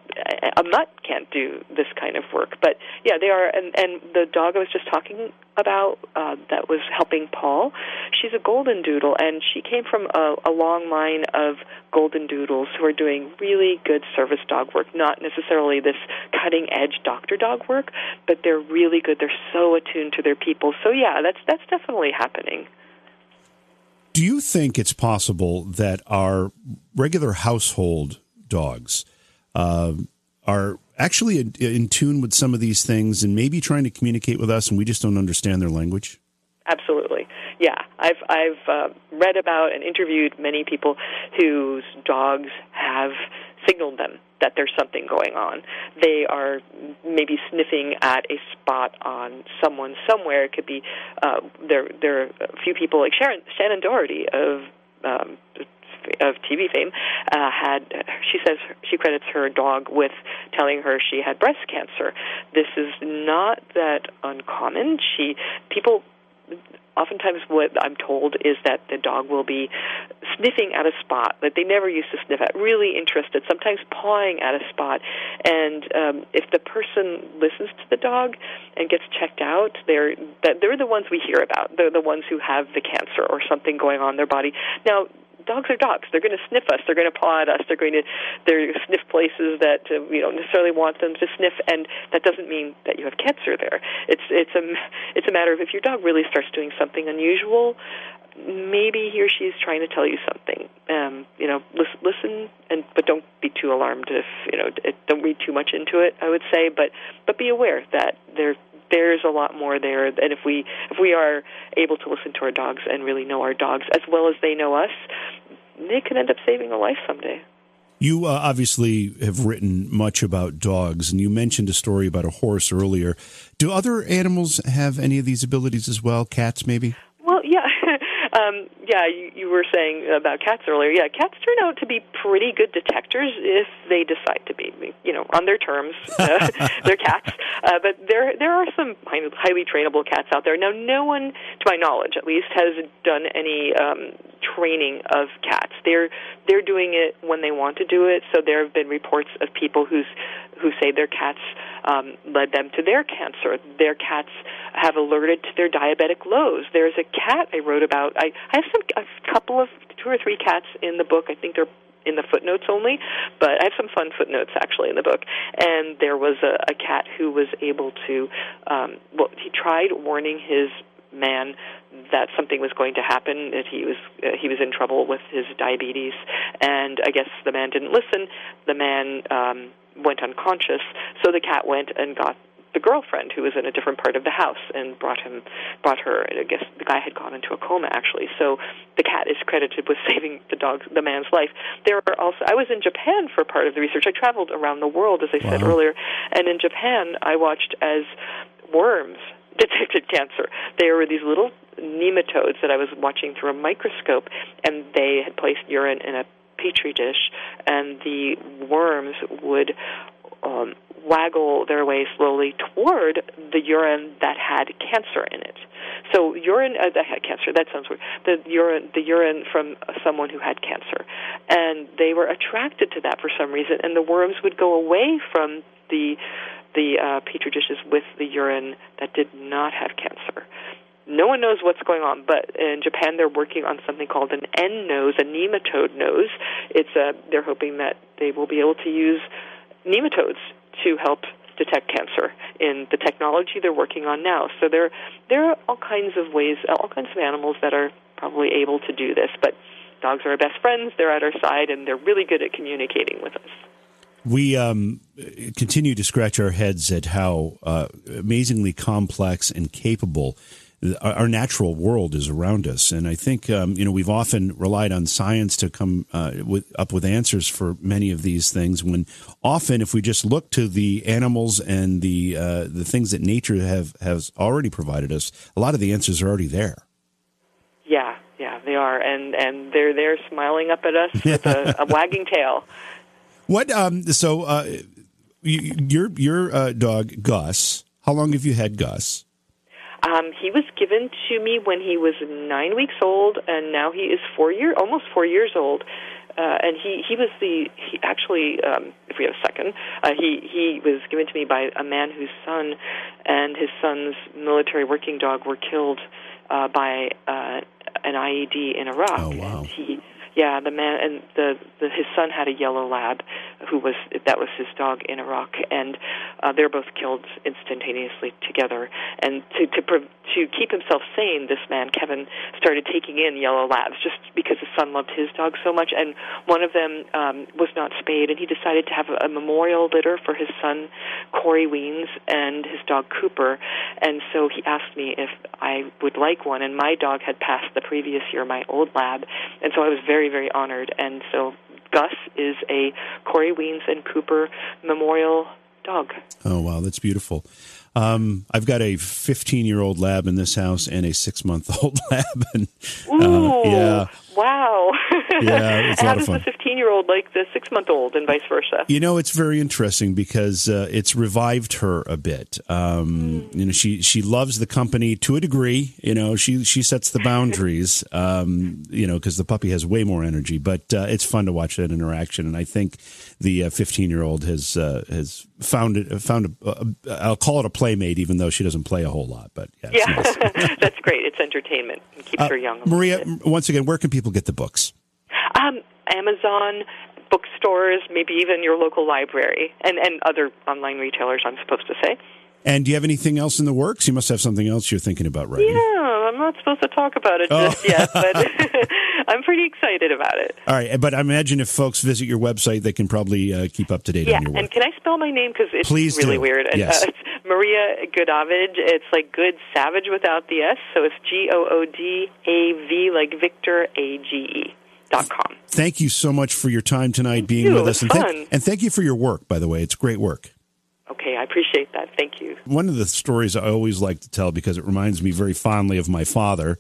a mutt can't do this kind of work. But yeah, they are. And, and the dog I was just talking about uh, that was helping Paul, she's a golden doodle, and she came from a, a long line of golden doodles who are doing really good service dog work. Not necessarily this cutting edge doctor dog work, but they're really good. They're so attuned to their people. So yeah, that's that's definitely happening. Do you think it's possible that our regular household dogs uh, are actually in, tune with some of these things and maybe trying to communicate with us, and we just don't understand their language? Absolutely, yeah. I've I've uh, read about and interviewed many people whose dogs have signaled them that there's something going on. They are maybe sniffing at a spot on someone somewhere. It could be uh, there. There are a few people like Sharon Shannen Doherty of um, of TV fame uh, had she says she credits her dog with telling her she had breast cancer. This is not that uncommon. She people oftentimes what I'm told is that the dog will be sniffing at a spot that they never used to sniff at, really interested, sometimes pawing at a spot. And um, if the person listens to the dog and gets checked out, they're they're the ones we hear about. They're the ones who have the cancer or something going on in their body. Now, dogs are dogs. They're going to sniff us. They're going to paw at us. They're going to they're sniff places that uh, we don't necessarily want them to sniff, and that doesn't mean that you have cancer there. It's it's a it's a matter of if your dog really starts doing something unusual, maybe he or she is trying to tell you something. Um, you know, listen, listen, and but don't be too alarmed if you know. Don't read too much into it. I would say, but but be aware that there there's a lot more there and if we if we are able to listen to our dogs and really know our dogs as well as they know us they could end up saving a life someday you uh, obviously have written much about dogs, and you mentioned a story about a horse earlier. Do other animals have any of these abilities as well? Cats, maybe? Um, yeah, you, you were saying about cats earlier. Yeah, cats turn out to be pretty good detectors if they decide to be. You know, on their terms, uh, they're cats. Uh, but there there are some highly trainable cats out there. Now, no one, to my knowledge, at least, has done any um, training of cats. They're they're doing it when they want to do it. So there have been reports of people who's who say their cats um, led them to their cancer. Their cats have alerted to their diabetic lows. There's a cat I wrote about. I, I have some a couple of two or three cats in the book. I think they're in the footnotes only, but I have some fun footnotes actually in the book. And there was a, a cat who was able to, um, well, he tried warning his man that something was going to happen that he was uh, he was in trouble with his diabetes and i guess the man didn't listen the man um went unconscious so the cat went and got the girlfriend who was in a different part of the house and brought him brought her I guess the guy had gone into a coma actually. So the cat is credited with saving the dog the man's life. There are also I was in Japan for part of the research. I traveled around the world as I said earlier. And in Japan I watched as worms detected cancer. There were these little nematodes that I was watching through a microscope, and they had placed urine in a petri dish, and the worms would um, waggle their way slowly toward the urine that had cancer in it. So urine uh, that had cancer. That sounds weird. The urine, the urine from someone who had cancer, and they were attracted to that for some reason, and the worms would go away from the the uh, petri dishes with the urine that did not have cancer. No one knows what's going on, but in Japan they're working on something called an N nose, a nematode nose. It's a, they're hoping that they will be able to use nematodes to help detect cancer in the technology they're working on now. So there there are all kinds of ways, all kinds of animals that are probably able to do this, but dogs are our best friends. They're at our side and they're really good at communicating with us. We um, continue to scratch our heads at how uh, amazingly complex and capable our, natural world is around us, and I think um, you know we've often relied on science to come uh, with, up with answers for many of these things. When often, if we just look to the animals and the uh, the things that nature have has already provided us, a lot of the answers are already there. Yeah, yeah, they are, and and they're there smiling up at us with a, a wagging tail. What? Um, so, uh, you, your your uh, dog Gus. How long have you had Gus? Um, he was given to me when he was nine weeks old, and now he is four year, almost four years old. Uh, and he he was the he actually um, if we have a second uh, he he was given to me by a man whose son and his son's military working dog were killed uh, by uh, an IED in Iraq. Oh, wow. And he yeah the man and the, the his son had a yellow lab who was that was his dog in Iraq and uh, they're both killed instantaneously together. And to to to keep himself sane this man Kevin started taking in yellow labs just because his son loved his dog so much and one of them um, was not spayed and he decided to have a, a memorial litter for his son Kory Wiens and his dog Cooper and so he asked me if I would like one and my dog had passed the previous year my old lab and so I was very very honored and so Gus is a Kory Wiens and Cooper Memorial dog. Oh wow, that's beautiful. Um, I've got a 15 year old lab in this house and a six month old lab. And, uh, yeah. Wow. Yeah, it's a How lot does of fun. the 15 year old like the six month old and vice versa? You know, it's very interesting because uh, it's revived her a bit. Um, You know, she she loves the company to a degree. You know, she she sets the boundaries. Um, you know, because the puppy has way more energy, but uh, it's fun to watch that interaction. And I think the fifteen year old has uh, has found it found a, I'll call it a playmate, even though she doesn't play a whole lot. But yeah, Yeah, nice. that's great. It's entertainment and keeps Uh, her young. Maria, once again, where can people get the books? Amazon, bookstores, maybe even your local library, and, and other online retailers, I'm supposed to say. And do you have anything else in the works? You must have something else you're thinking about writing. Yeah, I'm not supposed to talk about it Oh. just yet, but I'm pretty excited about it. All right, but I imagine if folks visit your website, they can probably uh, keep up to date Yeah, on your work. and can I spell my name because it's Please really do. weird? Yes. Uh, it's Maria Goodavage. It's like good savage without the S, so it's G O O D A V like Victor A G E dot com. Thank you so much for your time tonight, being you. with It us, was and, fun. thank, and thank you for your work. By the way, it's great work. Okay, I appreciate that. Thank you. One of the stories I always like to tell because it reminds me very fondly of my father,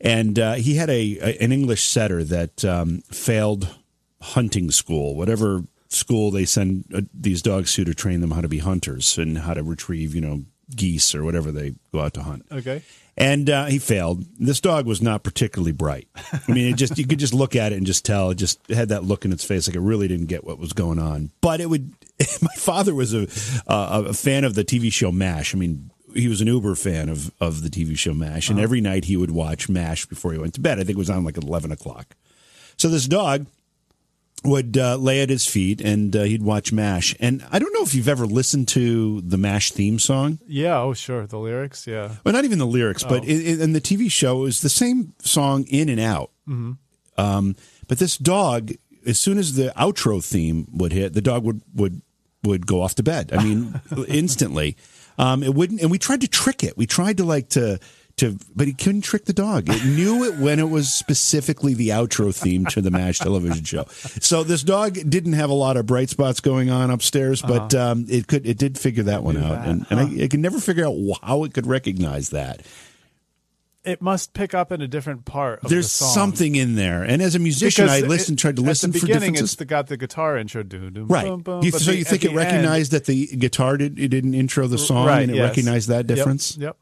and uh, he had a, a an English setter that um, failed hunting school, whatever school they send uh, these dogs to to train them how to be hunters and how to retrieve, you know, geese or whatever they go out to hunt. Okay. And uh, he failed. This dog was not particularly bright. I mean, it just you could just look at it and just tell it just had that look in its face like it really didn't get what was going on. But it would. My father was a uh, a fan of the TV show Mash. I mean. He was an uber fan of, of the TV show MASH, and every night he would watch MASH before he went to bed. I think it was on like 11 o'clock. So this dog would uh, lay at his feet and uh, he'd watch MASH. And I don't know if you've ever listened to the MASH theme song. Yeah. Oh, sure. The lyrics. Yeah. Well, not even the lyrics, but in, in the TV show, it was the same song in and out. Um, but this dog, as soon as the outro theme would hit, the dog would would would go off to bed. I mean, instantly. Um, it wouldn't, and we tried to trick it. We tried to like to. To, but he couldn't trick the dog. It knew it when it was specifically the outro theme to the MASH television show. So this dog didn't have a lot of bright spots going on upstairs, but um, it could it did figure that one out, that, and, and I, I can never figure out how it could recognize that. It must pick up in a different part of There's the song. Something in there, and as a musician, Because I listened, it- tried to listen the for beginning. differences. It's the, got the guitar intro. Doo, right. boom, boom, You- so the- you think it recognized end- that the guitar did it didn't intro the song right, and it yes. recognized that Yep, difference? Yep.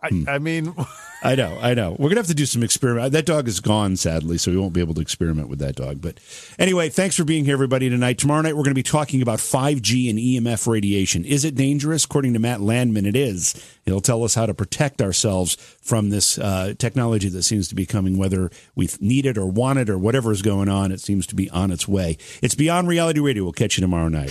I, Hmm. I mean, I know, I know. We're gonna have to do some experiment. That dog is gone, sadly, so we won't be able to experiment with that dog. But anyway, thanks for being here, everybody. Tonight, tomorrow night, we're going to be talking about 5G and EMF radiation. Is it dangerous? According to Matt Landman, it is. He'll tell us how to protect ourselves from this uh, technology that seems to be coming, whether we need it or want it or whatever is going on. It seems to be on its way. It's Beyond Reality Radio. We'll catch you tomorrow night.